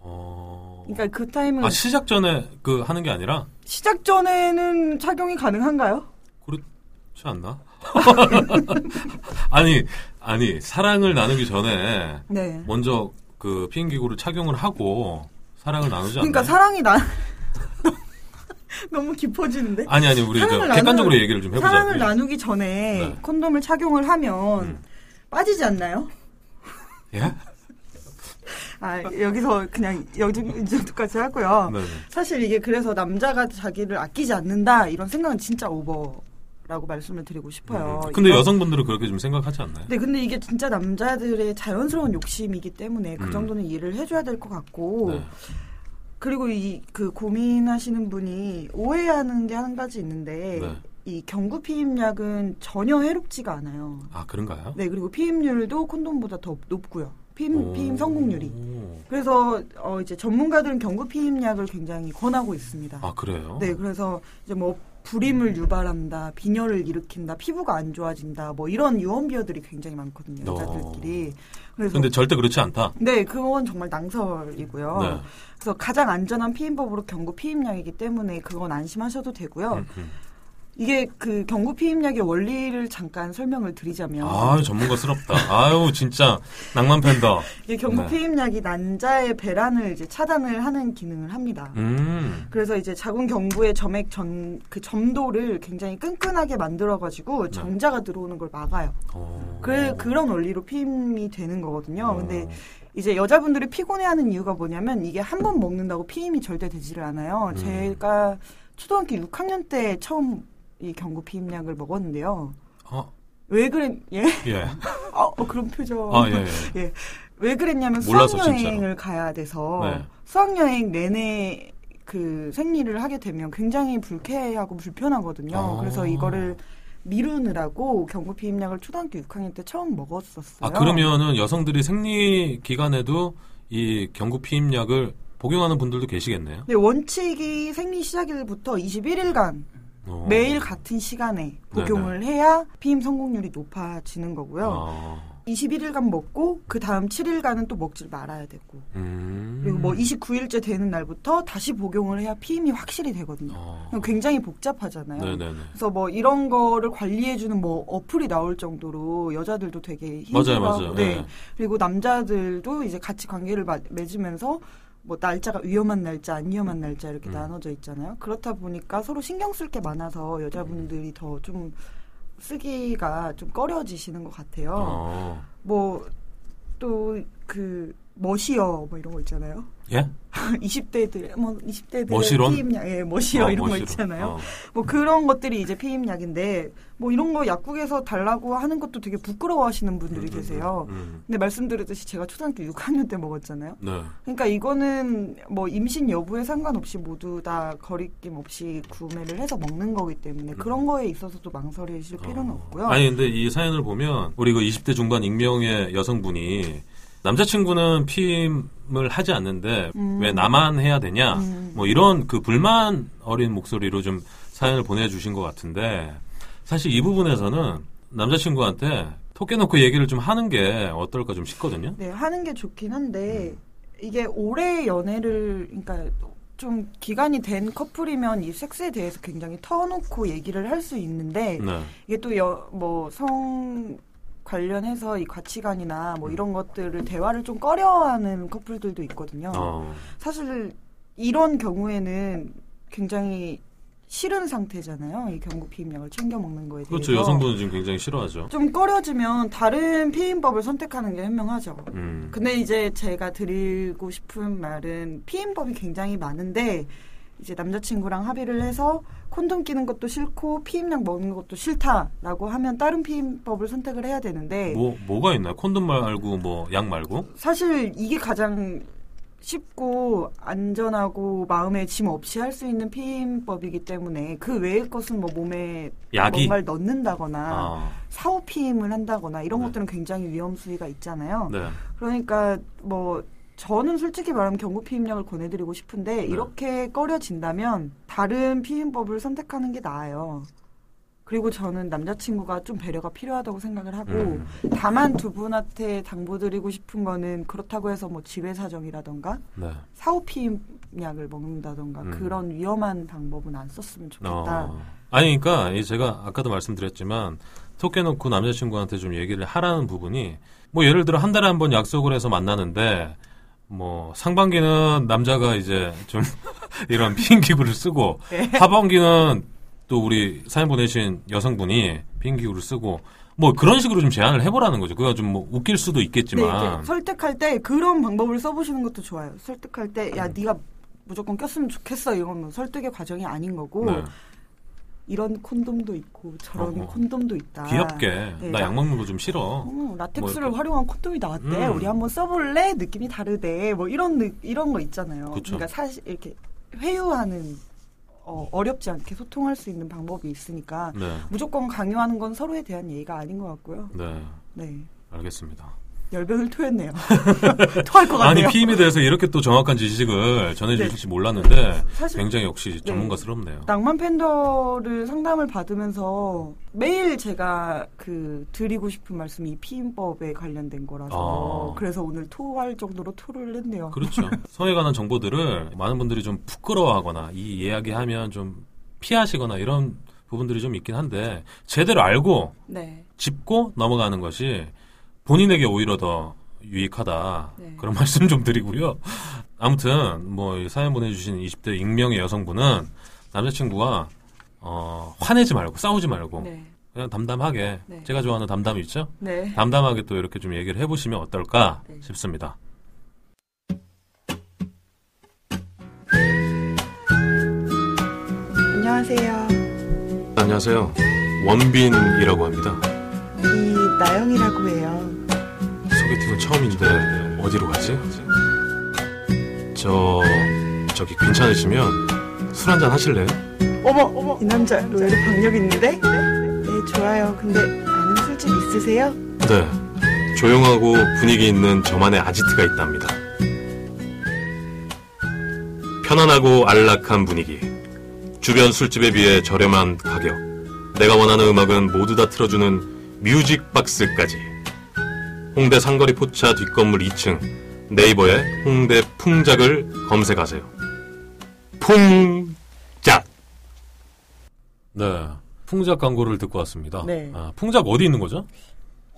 S1: 어.
S2: 그러니까 그 타이밍
S1: 아, 시작 전에 그 하는 게 아니라
S2: 시작 전에는 착용이 가능한가요?
S1: 그렇지 않나? 아니, 아니, 사랑을 나누기 전에
S2: 네.
S1: 먼저 그 피임 기구를 착용을 하고 사랑을 나누지 않나요?
S2: 그러니까 사랑이 나 너무 깊어지는데.
S1: 아니, 아니, 우리 저 객관적으로
S2: 나누-
S1: 얘기를 좀 해보자고요.
S2: 사랑을 나누기 전에
S1: 네.
S2: 콘돔을 착용을 하면
S1: 음.
S2: 빠지지 않나요?
S1: 예?
S2: 아 여기서 그냥 여기 이 정도까지 하고요.
S1: 네, 네.
S2: 사실 이게 그래서 남자가 자기를 아끼지 않는다 이런 생각은 진짜 오버 라고 말씀을 드리고 싶어요.
S1: 음. 근데
S2: 이거-
S1: 여성분들은 그렇게 좀 생각하지 않나요?
S2: 네, 근데 이게 진짜 남자들의 자연스러운 욕심이기 때문에 그
S1: 음.
S2: 정도는 이해를 해줘야 될 것 같고
S1: 네.
S2: 그리고 이 그 고민하시는 분이 오해하는 게 한 가지 있는데
S1: 네.
S2: 이 경구 피임약은 전혀 해롭지가 않아요.
S1: 아, 그런가요?
S2: 네, 그리고 피임률도 콘돔보다 더 높고요. 피임,
S1: 오.
S2: 피임 성공률이. 그래서 어 이제 전문가들은 경구 피임약을 굉장히 권하고 있습니다.
S1: 아, 그래요?
S2: 네, 그래서 이제 뭐 불임을 유발한다, 빈혈을 일으킨다, 피부가 안 좋아진다, 뭐 이런 유언비어들이 굉장히 많거든요,
S1: 어.
S2: 여자들끼리. 그래서
S1: 근데 절대 그렇지 않다.
S2: 네, 그건 정말 낭설이고요.
S1: 네.
S2: 그래서 가장 안전한 피임법으로 경구 피임약이기 때문에 그건 안심하셔도 되고요.
S1: 음, 음.
S2: 이게 그 경구 피임약의 원리를 잠깐 설명을 드리자면
S1: 아유, 전문가스럽다. 아유, 진짜 낭만 팬더.
S2: 이게 경구
S1: 네.
S2: 피임약이 난자의 배란을 이제 차단을 하는 기능을 합니다.
S1: 음.
S2: 그래서 이제 자궁 경부의 점액 전 그 점도를 굉장히 끈끈하게 만들어 가지고 정자가 들어오는 걸 막아요.
S1: 어.
S2: 그래 그런 원리로 피임이 되는 거거든요.
S1: 어.
S2: 근데 이제 여자분들이 피곤해하는 이유가 뭐냐면 이게 한 번 먹는다고 피임이 절대 되지를 않아요.
S1: 음.
S2: 제가 초등학교 6학년 때 처음 이 경구 피임약을 먹었는데요.
S1: 어,
S2: 왜 그랬 예?
S1: 예.
S2: 어, 어, 그런 표정.
S1: 아, 예, 예.
S2: 왜 그랬냐면
S1: 몰라서,
S2: 수학여행을 가야 돼서
S1: 네.
S2: 수학여행 내내 그 생리를 하게 되면 굉장히 불쾌하고 불편하거든요.
S1: 아.
S2: 그래서 이거를 미루느라고 경구 피임약을 초등학교 6학년 때 처음 먹었었어요.
S1: 아 그러면은 여성들이 생리 기간에도 이 경구 피임약을 복용하는 분들도 계시겠네요.
S2: 네, 원칙이 생리 시작일부터 21일간
S1: 어.
S2: 매일 같은 시간에 복용을 해야 피임 성공률이 높아지는 거고요.
S1: 어.
S2: 21일간 먹고 그 다음 7일간은 또 먹질 말아야 되고
S1: 음.
S2: 그리고 뭐 29일째 되는 날부터 다시 복용을 해야 피임이 확실히 되거든요.
S1: 어.
S2: 굉장히 복잡하잖아요.
S1: 네네네.
S2: 그래서 뭐 이런 거를 관리해주는 뭐 어플이 나올 정도로 여자들도 되게
S1: 맞아요.
S2: 네.
S1: 네.
S2: 그리고 남자들도 이제 같이 관계를 마- 맺으면서 뭐 날짜가 위험한 날짜, 안 위험한 날짜 이렇게
S1: 음.
S2: 나눠져 있잖아요. 그렇다 보니까 서로 신경 쓸 게 많아서 여자분들이 더 좀 쓰기가 좀 꺼려지시는 것 같아요.
S1: 어.
S2: 뭐또 그 멋이여 뭐 이런 거 있잖아요.
S1: 예?
S2: 20대들 뭐 20대들
S1: 머시론?
S2: 피임약, 예, 멋이여
S1: 어,
S2: 이런 거
S1: 멋지로.
S2: 있잖아요.
S1: 어.
S2: 뭐 그런 것들이 이제 피임약인데 뭐 이런 거 약국에서 달라고 하는 것도 되게 부끄러워하시는 분들이
S1: 음,
S2: 계세요.
S1: 음.
S2: 근데 말씀드렸듯이 제가 초등학교 6학년 때 먹었잖아요.
S1: 네.
S2: 그러니까 이거는 뭐 임신 여부에 상관없이 모두 다 거리낌 없이 구매를 해서 먹는 거기 때문에 그런 거에 있어서도 망설이실 필요는
S1: 어.
S2: 없고요.
S1: 아니 근데 이 사연을 보면 우리 그 20대 중반 익명의 여성분이 남자친구는 피임을 하지 않는데
S2: 음.
S1: 왜 나만 해야 되냐
S2: 음.
S1: 뭐 이런 그 불만 어린 목소리로 좀 사연을 보내주신 것 같은데 사실 이 부분에서는 남자친구한테 톡 깨놓고 얘기를 좀 하는 게 어떨까 좀 싶거든요.
S2: 네, 하는 게 좋긴 한데
S1: 음.
S2: 이게 오래 연애를 그러니까 좀 기간이 된 커플이면 이 섹스에 대해서 굉장히 터놓고 얘기를 할 수 있는데
S1: 네.
S2: 이게 또 뭐 성 관련해서 이 가치관이나 뭐 이런 것들을 대화를 좀 꺼려하는 커플들도 있거든요.
S1: 어.
S2: 사실 이런 경우에는 굉장히 싫은 상태잖아요. 이 경구 피임약을 챙겨 먹는 거에 대해서.
S1: 그렇죠. 여성분은 지금 굉장히 싫어하죠.
S2: 좀 꺼려지면 다른 피임법을 선택하는 게 현명하죠.
S1: 음.
S2: 근데 이제 제가 드리고 싶은 말은 피임법이 굉장히 많은데 이제 남자친구랑 합의를 해서 콘돔 끼는 것도 싫고 피임약 먹는 것도 싫다라고 하면 다른 피임법을 선택을 해야 되는데
S1: 뭐 뭐가 있나요? 콘돔 말고 뭐 약 말고?
S2: 사실 이게 가장 쉽고 안전하고 마음에 짐 없이 할 수 있는 피임법이기 때문에 그 외의 것은 뭐 몸에
S1: 약이?
S2: 뭔가를 넣는다거나
S1: 아.
S2: 사후 피임을 한다거나 이런
S1: 네.
S2: 것들은 굉장히 위험 수위가 있잖아요.
S1: 네.
S2: 그러니까 뭐 저는 솔직히 말하면 경구 피임약을 권해드리고 싶은데
S1: 네.
S2: 이렇게 꺼려진다면 다른 피임법을 선택하는 게 나아요. 그리고 저는 남자친구가 좀 배려가 필요하다고 생각을 하고
S1: 음.
S2: 다만 두 분한테 당부드리고 싶은 거는 그렇다고 해서 뭐 지회 사정이라던가
S1: 네.
S2: 사후 피임약을 먹는다던가
S1: 음.
S2: 그런 위험한 방법은 안 썼으면 좋겠다.
S1: 어. 아니, 그러니까 이 제가 아까도 말씀드렸지만 톡 깨놓고 남자친구한테 좀 얘기를 하라는 부분이 뭐 예를 들어 한 달에 한 번 약속을 해서 만나는데 뭐 상반기는 남자가 이제 좀 이런 피임기구를 쓰고
S2: 네.
S1: 하반기는 또 우리 사연 보내신 여성분이 피임기구를 쓰고 뭐 그런 식으로 좀 제안을 해보라는 거죠. 그거 좀 뭐 웃길 수도
S2: 네,
S1: 있겠지만
S2: 이제 설득할 때 그런 방법을 써보시는 것도 좋아요. 설득할 때야
S1: 음.
S2: 네가 무조건 꼈으면 좋겠어 이건 설득의 과정이 아닌 거고
S1: 네.
S2: 이런 콘돔도 있고 저런
S1: 어허.
S2: 콘돔도 있다.
S1: 귀엽게
S2: 네,
S1: 나
S2: 나-
S1: 약 먹는 거 좀 싫어.
S2: 어, 라텍스를
S1: 뭐.
S2: 활용한 콘돔이 나왔대.
S1: 음.
S2: 우리 한번 써볼래? 느낌이 다르대. 뭐 이런 느- 이런 거 있잖아요.
S1: 그쵸.
S2: 그러니까 사실 이렇게 회유하는 어, 어렵지 않게 소통할 수 있는 방법이 있으니까
S1: 네,
S2: 무조건 강요하는 건 서로에 대한 예의가 아닌 것 같고요.
S1: 네,
S2: 네.
S1: 알겠습니다.
S2: 열변을 토했네요. 토할 것
S1: 아니
S2: 같네요.
S1: 피임에 대해서 이렇게 또 정확한 지식을 전해주실지
S2: 네.
S1: 몰랐는데
S2: 사실
S1: 굉장히 역시 전문가스럽네요.
S2: 낭만 팬더를 상담을 받으면서 매일 제가 그 드리고 싶은 말씀이 이 피임법에 관련된 거라서
S1: 아.
S2: 그래서 오늘 토할 정도로 토를 했네요.
S1: 그렇죠. 성에 관한 정보들을 많은 분들이 좀 부끄러워하거나 이 이야기하면 좀 피하시거나 이런 부분들이 좀 있긴 한데 제대로 알고
S2: 네.
S1: 짚고 넘어가는 것이 본인에게 오히려 더 유익하다.
S2: 네.
S1: 그런 말씀 좀 드리고요. 아무튼 뭐이 사연 보내주신 20대 익명의 여성분은 남자친구가 어, 화내지 말고 싸우지 말고
S2: 네.
S1: 그냥 담담하게
S2: 네.
S1: 제가 좋아하는 담담 있죠?
S2: 네.
S1: 담담하게 또 이렇게 좀 얘기를 해보시면 어떨까
S2: 네.
S1: 싶습니다.
S2: 안녕하세요.
S1: 안녕하세요. 원빈이라고 합니다.
S2: 이나영이라고 해요.
S1: 소개팅은 처음인데 어디로 가지? 저 저기 괜찮으시면 술 한잔 하실래요?
S2: 어머, 어머, 이 남자 의외로 박력 있는데? 네, 네, 좋아요. 근데 아는 술집 있으세요?
S1: 네. 조용하고 분위기 있는 저만의 아지트가 있답니다. 편안하고 안락한 분위기. 주변 술집에 비해 저렴한 가격. 내가 원하는 음악은 모두 다 틀어주는 뮤직박스까지. 홍대 상거리 포차 뒷건물 2층 네이버에 홍대 풍작을 검색하세요. 풍작. 네. 풍작 광고를 듣고 왔습니다.
S2: 네.
S1: 아, 풍작 어디 있는 거죠?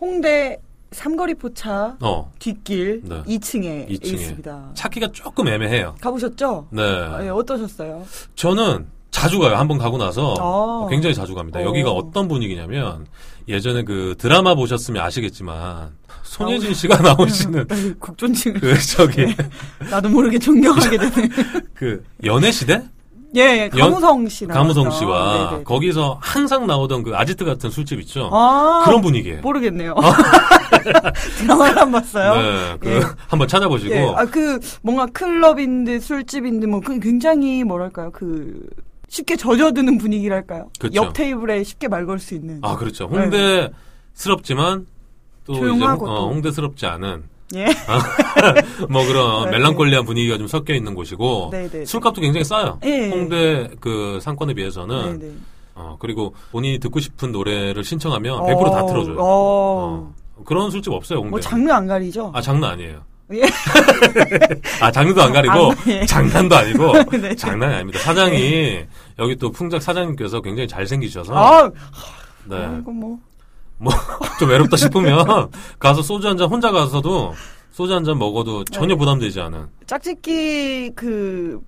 S2: 홍대 삼거리 포차
S1: 어.
S2: 뒷길
S1: 네.
S2: 2층에,
S1: 2층에.
S2: 있습니다.
S1: 찾기가 조금 애매해요.
S2: 가보셨죠?
S1: 네.
S2: 아, 예, 어떠셨어요?
S1: 저는 자주 가요. 한 번 가고 나서
S2: 어.
S1: 굉장히 자주 갑니다.
S2: 어.
S1: 여기가 어떤 분위기냐면 예전에 그 드라마 보셨으면 아시겠지만 손예진 씨가 나오시는
S2: 나 국존칭을
S1: 그 저기
S2: 나도 모르게 존경하게 되는.
S1: 그 연애 시대
S2: 예, 예, 가무성 씨 나왔던.
S1: 씨와
S2: 네네.
S1: 거기서 항상 나오던 그 아지트 같은 술집 있죠.
S2: 아,
S1: 그런 분위기예요.
S2: 모르겠네요. 드라마를 안 봤어요.
S1: 네, 그
S2: 예.
S1: 한번 찾아보시고
S2: 예, 아, 그, 뭔가 클럽인데 술집인데 뭐, 그 굉장히 뭐랄까요, 그, 쉽게 젖어드는 분위기랄까요?
S1: 그쵸.
S2: 옆 테이블에 쉽게 말 걸 수 있는.
S1: 아 그렇죠. 홍대스럽지만 또 이제
S2: 조용하고
S1: 홍- 어,
S2: 또.
S1: 홍대스럽지 않은
S2: 예.
S1: 뭐 그런
S2: 네.
S1: 멜랑콜리한 분위기가 좀 섞여 있는 곳이고
S2: 네네.
S1: 술값도 굉장히 싸요.
S2: 예.
S1: 홍대 그 상권에 비해서는
S2: 네네.
S1: 어 그리고 본인이 듣고 싶은 노래를 신청하면 100%다
S2: 어,
S1: 틀어줘요.
S2: 어.
S1: 어, 그런 술집 없어요 홍대.
S2: 뭐 장르 안 가리죠?
S1: 아 장난 아니에요.
S2: 예.
S1: 아 장르도 안 가리고
S2: 아, 예.
S1: 장난도 아니고
S2: 네.
S1: 장난이 아닙니다. 사장이 여기 또 풍작 사장님께서 굉장히 잘생기셔서
S2: 아,
S1: 네.
S2: 이거 뭐.
S1: 좀 외롭다 싶으면 가서 소주 한 잔 혼자 가서도 소주 한 잔 먹어도 전혀
S2: 네.
S1: 부담되지 않은.
S2: 짝짓기 그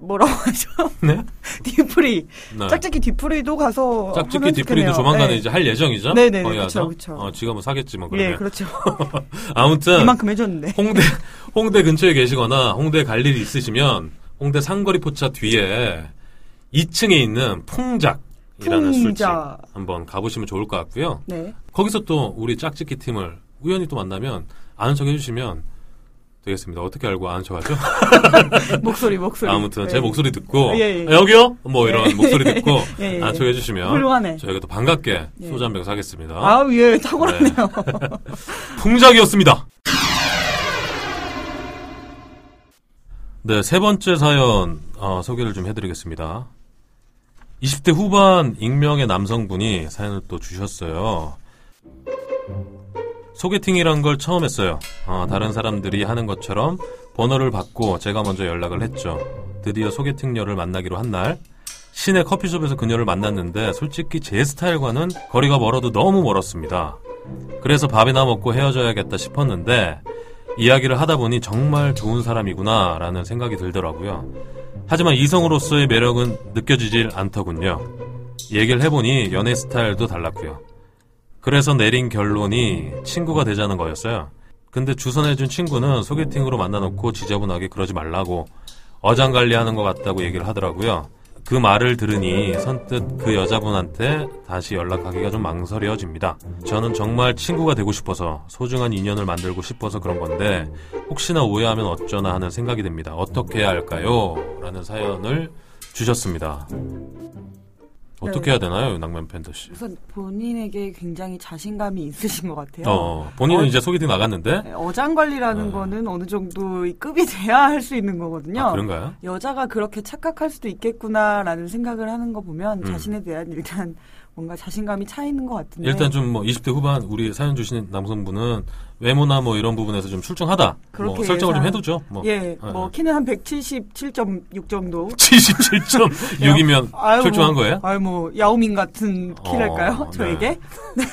S2: 뭐라고 하죠?
S1: 네?
S2: 뒤풀이.
S1: 네.
S2: 짝짓기 뒤풀이도 가서
S1: 짝짓기 뒤풀이도. 조만간에
S2: 네.
S1: 이제 할 예정이죠?
S2: 그쵸,
S1: 와서?
S2: 그쵸.
S1: 어, 지가 뭐 사겠지 뭐
S2: 예,
S1: 그러면.
S2: 그렇죠.
S1: 아무튼
S2: 이만큼 해줬는데.
S1: 홍대 홍대 근처에 계시거나 홍대 갈 일이 있으시면 홍대 상거리 포차 뒤에 2층에 있는 풍작 이라는 술집
S2: 풍작.
S1: 한번 가보시면 좋을 것 같고요.
S2: 네.
S1: 거기서 또 우리 짝짓기 팀을 우연히 또 만나면 아는 척 해주시면 되겠습니다. 어떻게 알고 아는 척하죠?
S2: 목소리, 목소리.
S1: 아무튼
S2: 네.
S1: 제 목소리 듣고
S2: 예, 예.
S1: 아, 여기요? 뭐 이런
S2: 예.
S1: 목소리 듣고
S2: 예, 예.
S1: 아는 척 해주시면
S2: 훌륭하네.
S1: 저희가 또 반갑게
S2: 예.
S1: 소주 한 병 사겠습니다.
S2: 아우, 예, 탁월하네요.
S1: 풍작이었습니다. 네, 세 번째 사연 어, 소개를 좀 해드리겠습니다. 20대 후반 익명의 남성분이 사연을 또 주셨어요. 소개팅이란 걸 처음 했어요. 어, 다른 사람들이 하는 것처럼 번호를 받고 제가 먼저 연락을 했죠. 드디어 소개팅녀를 만나기로 한 날, 시내 커피숍에서 그녀를 만났는데 솔직히 제 스타일과는 거리가 멀어도 너무 멀었습니다. 그래서 밥이나 먹고 헤어져야겠다 싶었는데 이야기를 하다 보니 정말 좋은 사람이구나 라는 생각이 들더라고요. 하지만 이성으로서의 매력은 느껴지질 않더군요. 얘기를 해보니 연애 스타일도 달랐고요. 그래서 내린 결론이 친구가 되자는 거였어요. 근데 주선해준 친구는 소개팅으로 만나놓고 지저분하게 그러지 말라고 어장관리하는 것 같다고 얘기를 하더라고요. 그 말을 들으니 선뜻 그 여자분한테 다시 연락하기가 좀 망설여집니다. 저는 정말 친구가 되고 싶어서 소중한 인연을 만들고 싶어서 그런 건데 혹시나 오해하면 어쩌나 하는 생각이 듭니다. 어떻게 해야 할까요? 라는 사연을 주셨습니다. 어떻게 해야 되나요, 낭만 팬더 씨?
S2: 우선 본인에게 굉장히 자신감이 있으신 것 같아요.
S1: 어, 본인은
S2: 어,
S1: 이제 소개팅 나갔는데
S2: 네, 어장 관리라는
S1: 네.
S2: 거는 어느 정도의 급이 돼야 할 수 있는 거거든요.
S1: 아, 그런가요?
S2: 여자가 그렇게 착각할 수도 있겠구나라는 생각을 하는 거 보면
S1: 음.
S2: 자신에 대한 일단 뭔가 자신감이 차 있는 것 같은데.
S1: 일단 좀 뭐 20대 후반 우리 사연 주신 남성분은 외모나 뭐 이런 부분에서 좀 출중하다. 뭐
S2: 그렇게
S1: 설정을 좀
S2: 예상-
S1: 해두죠. 뭐
S2: 예,
S1: 어,
S2: 뭐
S1: 어.
S2: 키는 한 177.6 정도.
S1: 77.6이면
S2: 아유,
S1: 출중한
S2: 뭐,
S1: 거예요?
S2: 아유 뭐 야오밍 같은 키랄까요?
S1: 어,
S2: 저에게. 네.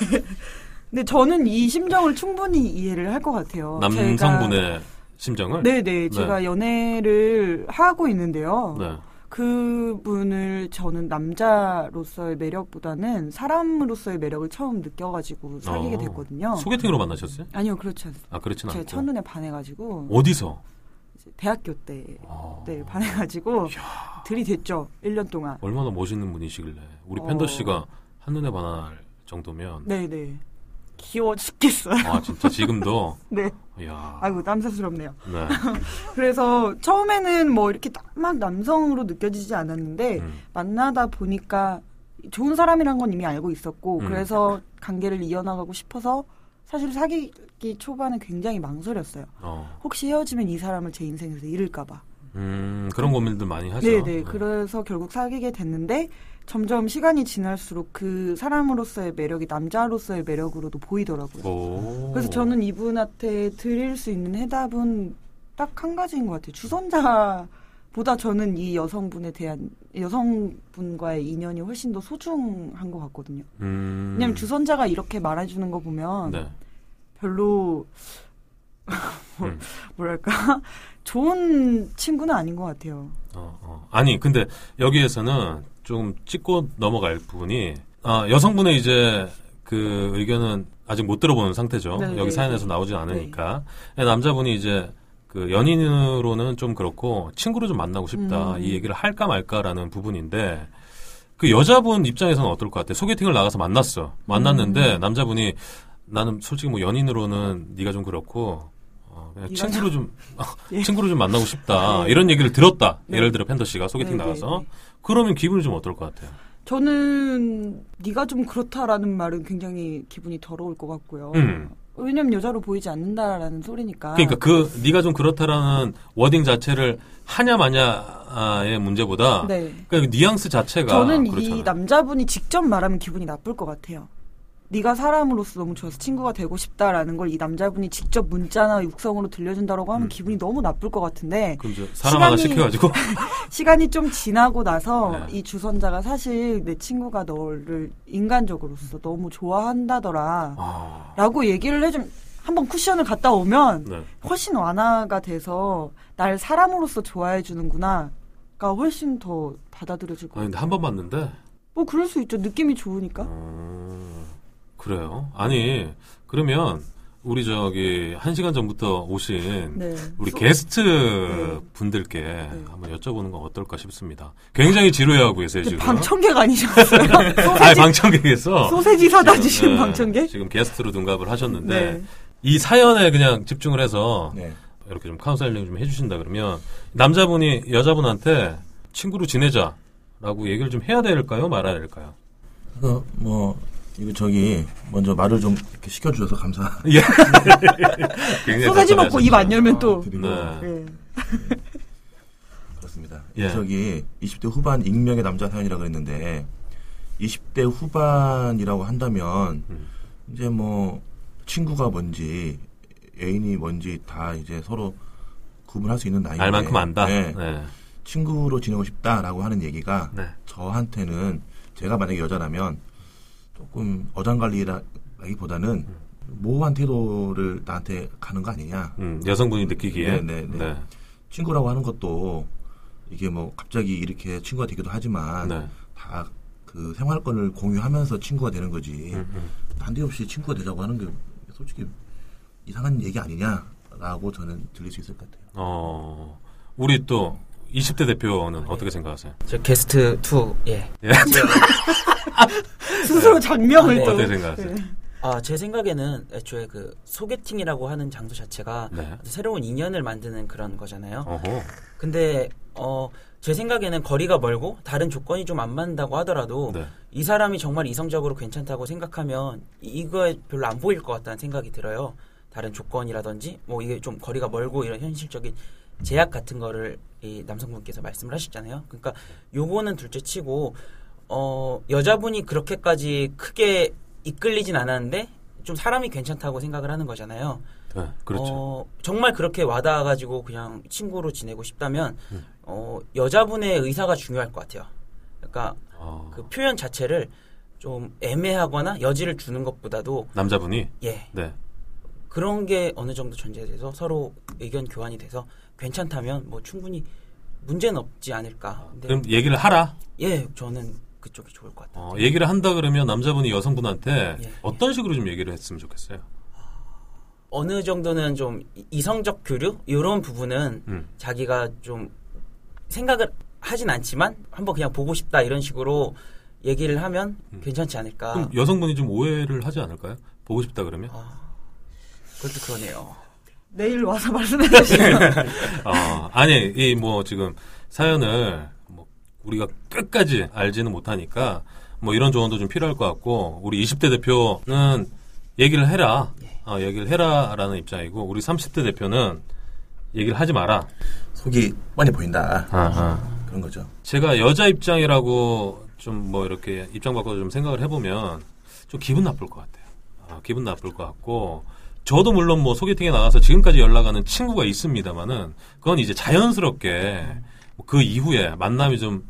S2: 근데 저는 이 심정을 충분히 이해를 할 것 같아요.
S1: 남성분의 심정을.
S2: 네네, 제가 연애를 하고 있는데요.
S1: 네.
S2: 그분을 저는 남자로서의 매력보다는 사람으로서의 매력을 처음 느껴가지고 사귀게
S1: 어.
S2: 됐거든요.
S1: 소개팅으로 만나셨어요?
S2: 아니요, 그렇지 않습니다.
S1: 아 그렇진
S2: 제
S1: 않고.
S2: 첫눈에 반해가지고
S1: 어디서?
S2: 대학교 때
S1: 어,
S2: 네, 반해가지고 들이댔죠. 1년 동안.
S1: 얼마나 멋있는 분이시길래 우리
S2: 어.
S1: 팬더 씨가 한눈에 반할 정도면.
S2: 네네. 귀여워 죽겠어요.
S1: 아 진짜 지금도.
S2: 네.
S1: 이야.
S2: 아이고 땀사스럽네요.
S1: 네.
S2: 그래서 처음에는 뭐 이렇게 딱 막 남성으로 느껴지지 않았는데
S1: 음.
S2: 만나다 보니까 좋은 사람이란 건 이미 알고 있었고
S1: 음.
S2: 그래서 관계를 이어나가고 싶어서 사실 사귀기 초반에 굉장히 망설였어요.
S1: 어.
S2: 혹시 헤어지면 이 사람을 제 인생에서 잃을까봐.
S1: 음, 그런 고민들 많이 하죠.
S2: 네네. 그래서 결국 사귀게 됐는데 점점 시간이 지날수록 그 사람으로서의 매력이 남자로서의 매력으로도 보이더라고요.
S1: 오.
S2: 그래서 저는 이분한테 드릴 수 있는 해답은 딱 한 가지인 것 같아요. 주선자보다 저는 이 여성분에 대한 여성분과의 인연이 훨씬 더 소중한 것 같거든요.
S1: 음.
S2: 왜냐면 주선자가 이렇게 말해주는 거 보면
S1: 네.
S2: 별로 뭐,
S1: 음.
S2: 뭐랄까 좋은 친구는 아닌 것 같아요.
S1: 어, 어. 아니, 근데 여기에서는 좀 찍고 넘어갈 부분이, 아, 여성분의 이제 그 의견은 아직 못 들어보는 상태죠.
S2: 네,
S1: 여기
S2: 네,
S1: 사연에서
S2: 네.
S1: 나오진 않으니까. 남자분이 이제 그 연인으로는 좀 그렇고 친구로 좀 만나고 싶다.
S2: 음.
S1: 이 얘기를 할까 말까라는 부분인데 그 여자분 입장에서는 어떨 것 같아? 소개팅을 나가서 만났어. 만났는데
S2: 음.
S1: 남자분이 나는 솔직히 뭐 연인으로는 네가 좀 그렇고 어, 그냥 친구로 좀
S2: 예.
S1: 친구로 좀 만나고 싶다
S2: 네.
S1: 이런 얘기를 들었다.
S2: 네.
S1: 예를 들어 팬더 씨가 소개팅
S2: 네,
S1: 나가서
S2: 네, 네.
S1: 그러면 기분이 좀 어떨 것 같아요?
S2: 저는 네가 좀 그렇다라는 말은 굉장히 기분이 더러울 것 같고요.
S1: 음.
S2: 왜냐면 여자로 보이지 않는다라는 소리니까.
S1: 그러니까 그 네가 좀 그렇다라는 워딩 자체를 하냐 마냐의 문제보다
S2: 네.
S1: 그러니까 그 뉘앙스 자체가
S2: 저는
S1: 그렇잖아요.
S2: 이 남자분이 직접 말하면 기분이 나쁠 것 같아요. 네가 사람으로서 너무 좋아서 친구가 되고 싶다라는 걸 이 남자분이 직접 문자나 육성으로 들려준다라고 하면
S1: 음.
S2: 기분이 너무 나쁠 것 같은데
S1: 사람 하나
S2: 시간이-
S1: 시켜가지고
S2: 시간이 좀 지나고 나서
S1: 네.
S2: 이 주선자가 사실 내 친구가 너를 인간적으로서 너무 좋아한다더라
S1: 아,
S2: 라고 얘기를 해좀 한번 쿠션을 갖다 오면
S1: 네.
S2: 훨씬 완화가 돼서 날 사람으로서 좋아해 주는구나가 훨씬 더 받아들여질 같아요.
S1: 근데 한 번 봤는데
S2: 뭐 그럴 수 있죠. 느낌이 좋으니까.
S1: 음, 그래요. 아니 그러면 우리 저기 한 시간 전부터 오신
S2: 네.
S1: 우리
S2: 소-
S1: 게스트
S2: 네.
S1: 분들께 한번 여쭤보는 건 어떨까 싶습니다. 굉장히 지루해하고 계세요 지금.
S2: 방청객 아니셨어요?
S1: 아니
S2: 소세지,
S1: 방청객에서
S2: 소세지 사다 주신
S1: 네,
S2: 방청객?
S1: 지금 게스트로 등갑을 하셨는데
S2: 네.
S1: 이 사연에 그냥 집중을 해서
S4: 네.
S1: 이렇게 좀 카운셀링 좀 해주신다 그러면 남자분이 여자분한테 친구로 지내자라고 얘기를 좀 해야 될까요, 말아야 될까요?
S4: 그, 뭐, 이거 저기, 먼저 말을 좀 이렇게 시켜주셔서 감사.
S1: 예.
S2: 소세지 먹고 입 안. 열면 또.
S4: 드리고.
S1: 네.
S2: 네.
S4: 그렇습니다.
S1: 예.
S4: 저기, 20대 후반 익명의 남자 사연이라고 그랬는데, 20대 후반이라고 한다면,
S1: 음.
S4: 이제 뭐, 친구가 뭔지, 애인이 뭔지 다 이제 서로 구분할 수 있는 나이인데.
S1: 알 만큼 안다.
S4: 네.
S1: 네.
S4: 친구로 지내고 싶다라고 하는 얘기가
S1: 네.
S4: 저한테는 제가 만약에 여자라면 조금 어장관리라기보다는 모호한 태도를 나한테 가는 거 아니냐.
S1: 음, 여성분이 느끼기에.
S4: 네, 네, 네. 친구라고 하는 것도 이게 뭐 갑자기 이렇게 친구가 되기도 하지만
S1: 네.
S4: 다그 생활권을 공유하면서 친구가 되는 거지.
S1: 음, 음.
S4: 난데없이 친구가 되자고 하는 게 솔직히 이상한 얘기 아니냐라고 저는 들릴 수 있을 것 같아요.
S1: 어, 우리 또 20대 대표는 어떻게 생각하세요?
S5: 저 게스트 2, 예.
S1: 예.
S2: 스스로 장명을
S5: 아, 네.
S2: 또.
S1: 어떻게 생각하세요?
S2: 네.
S5: 아, 제 생각에는 애초에 그 소개팅이라고 하는 장소 자체가
S1: 네.
S5: 새로운 인연을 만드는 그런 거잖아요.
S1: 어허.
S5: 근데 어, 제 생각에는 거리가 멀고 다른 조건이 좀 안 맞는다고 하더라도
S1: 네.
S5: 이 사람이 정말 이성적으로 괜찮다고 생각하면 이- 이거에 별로 안 보일 것 같다는 생각이 들어요. 다른 조건이라든지 뭐 이게 좀 거리가 멀고 이런 현실적인 제약 같은 거를 이 남성분께서 말씀을 하셨잖아요. 그러니까 요거는 둘째 치고 어 여자분이 그렇게까지 크게 이끌리진 않았는데 좀 사람이 괜찮다고 생각을 하는 거잖아요.
S1: 네. 그렇죠.
S5: 어, 정말 그렇게 와닿아가지고 그냥 친구로 지내고 싶다면
S1: 음.
S5: 어, 여자분의 의사가 중요할 것 같아요. 그러니까
S1: 어,
S5: 그 표현 자체를 좀 애매하거나 여지를 주는 것보다도
S1: 남자분이
S5: 예
S1: 네.
S5: 그런 게 어느 정도 전제돼서 서로 의견 교환이 돼서 괜찮다면 뭐 충분히 문제는 없지 않을까. 근데
S1: 그럼 얘기를 하라.
S5: 예 저는 그쪽이 좋을 것 같아요.
S1: 어, 얘기를 한다 그러면 남자분이 여성분한테
S5: 예.
S1: 어떤 식으로 좀 얘기를 했으면 좋겠어요.
S5: 어느 정도는 좀 이- 이성적 교류 이런 부분은
S1: 음.
S5: 자기가 좀 생각을 하진 않지만 한번 그냥 보고 싶다 이런 식으로 얘기를 하면
S1: 음.
S5: 괜찮지 않을까.
S1: 그럼 여성분이 좀 오해를 하지 않을까요? 보고 싶다 그러면?
S5: 아, 그것도 그러네요.
S2: 내일 와서 말씀해 주시면.
S1: 어, 아니, 이 뭐 지금 사연을 뭐 우리가 끝까지 알지는 못하니까 뭐 이런 조언도 좀 필요할 것 같고 우리 20대 대표는 얘기를 해라. 어, 얘기를 해라라는 입장이고 우리 30대 대표는 얘기를 하지 마라.
S4: 속이 뻔히 보인다.
S1: 아하.
S4: 그런 거죠.
S1: 제가 여자 입장이라고 좀 뭐 이렇게 입장 바꿔서 좀 생각을 해보면 좀 기분 나쁠 것 같아요. 아, 기분 나쁠 것 같고 저도 물론 뭐 소개팅에 나가서 지금까지 연락하는 친구가 있습니다만은 그건 이제 자연스럽게 그 이후에 만남이 좀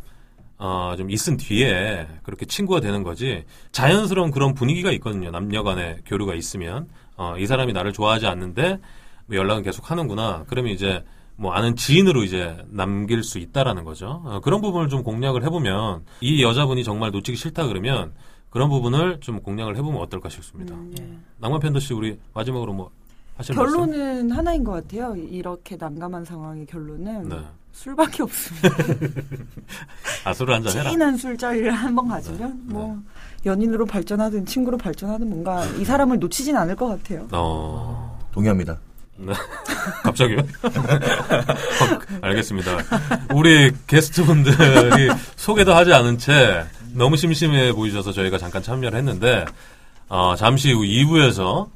S1: 어, 좀 있은 뒤에 그렇게 친구가 되는 거지 자연스러운 그런 분위기가 있거든요. 남녀 간의 교류가 있으면 어, 이 사람이 나를 좋아하지 않는데 뭐 연락은 계속 하는구나. 그러면 이제 뭐 아는 지인으로 이제 남길 수 있다라는 거죠. 어, 그런 부분을 좀 공략을 해보면 이 여자분이 정말 놓치기 싫다 그러면 그런 부분을 좀 공략을 해보면 어떨까 싶습니다. 낭만 팬더 씨 우리 마지막으로 뭐 하실 말씀?
S2: 결론은 하나인 것 같아요. 이렇게 난감한 상황의 결론은
S1: 네.
S2: 술밖에 없습니다.
S1: 아 술을 한잔 해라. 네.
S2: 진한 술자리를 한 번 가지면 뭐 연인으로 발전하든 친구로 발전하든 뭔가 이 사람을 놓치진 않을 것 같아요.
S1: 어.
S4: 동의합니다.
S1: 네. 갑자기요? 어, 알겠습니다. 우리 게스트분들이 소개도 하지 않은 채 너무 심심해 보이셔서 저희가 잠깐 참여를 했는데 어, 잠시 후 2부에서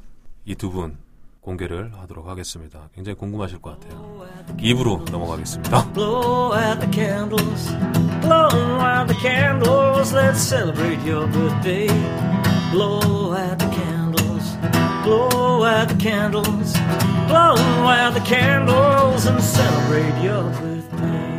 S1: 이 두 분 공개를 하도록 하겠습니다. 굉장히 궁금하실 것 같아요. 2부로 넘어가겠습니다.
S6: Blow out the candles, blow out the candles, let's celebrate your birthday. Blow out the candles, blow out the candles, blow out the candles and celebrate your birthday.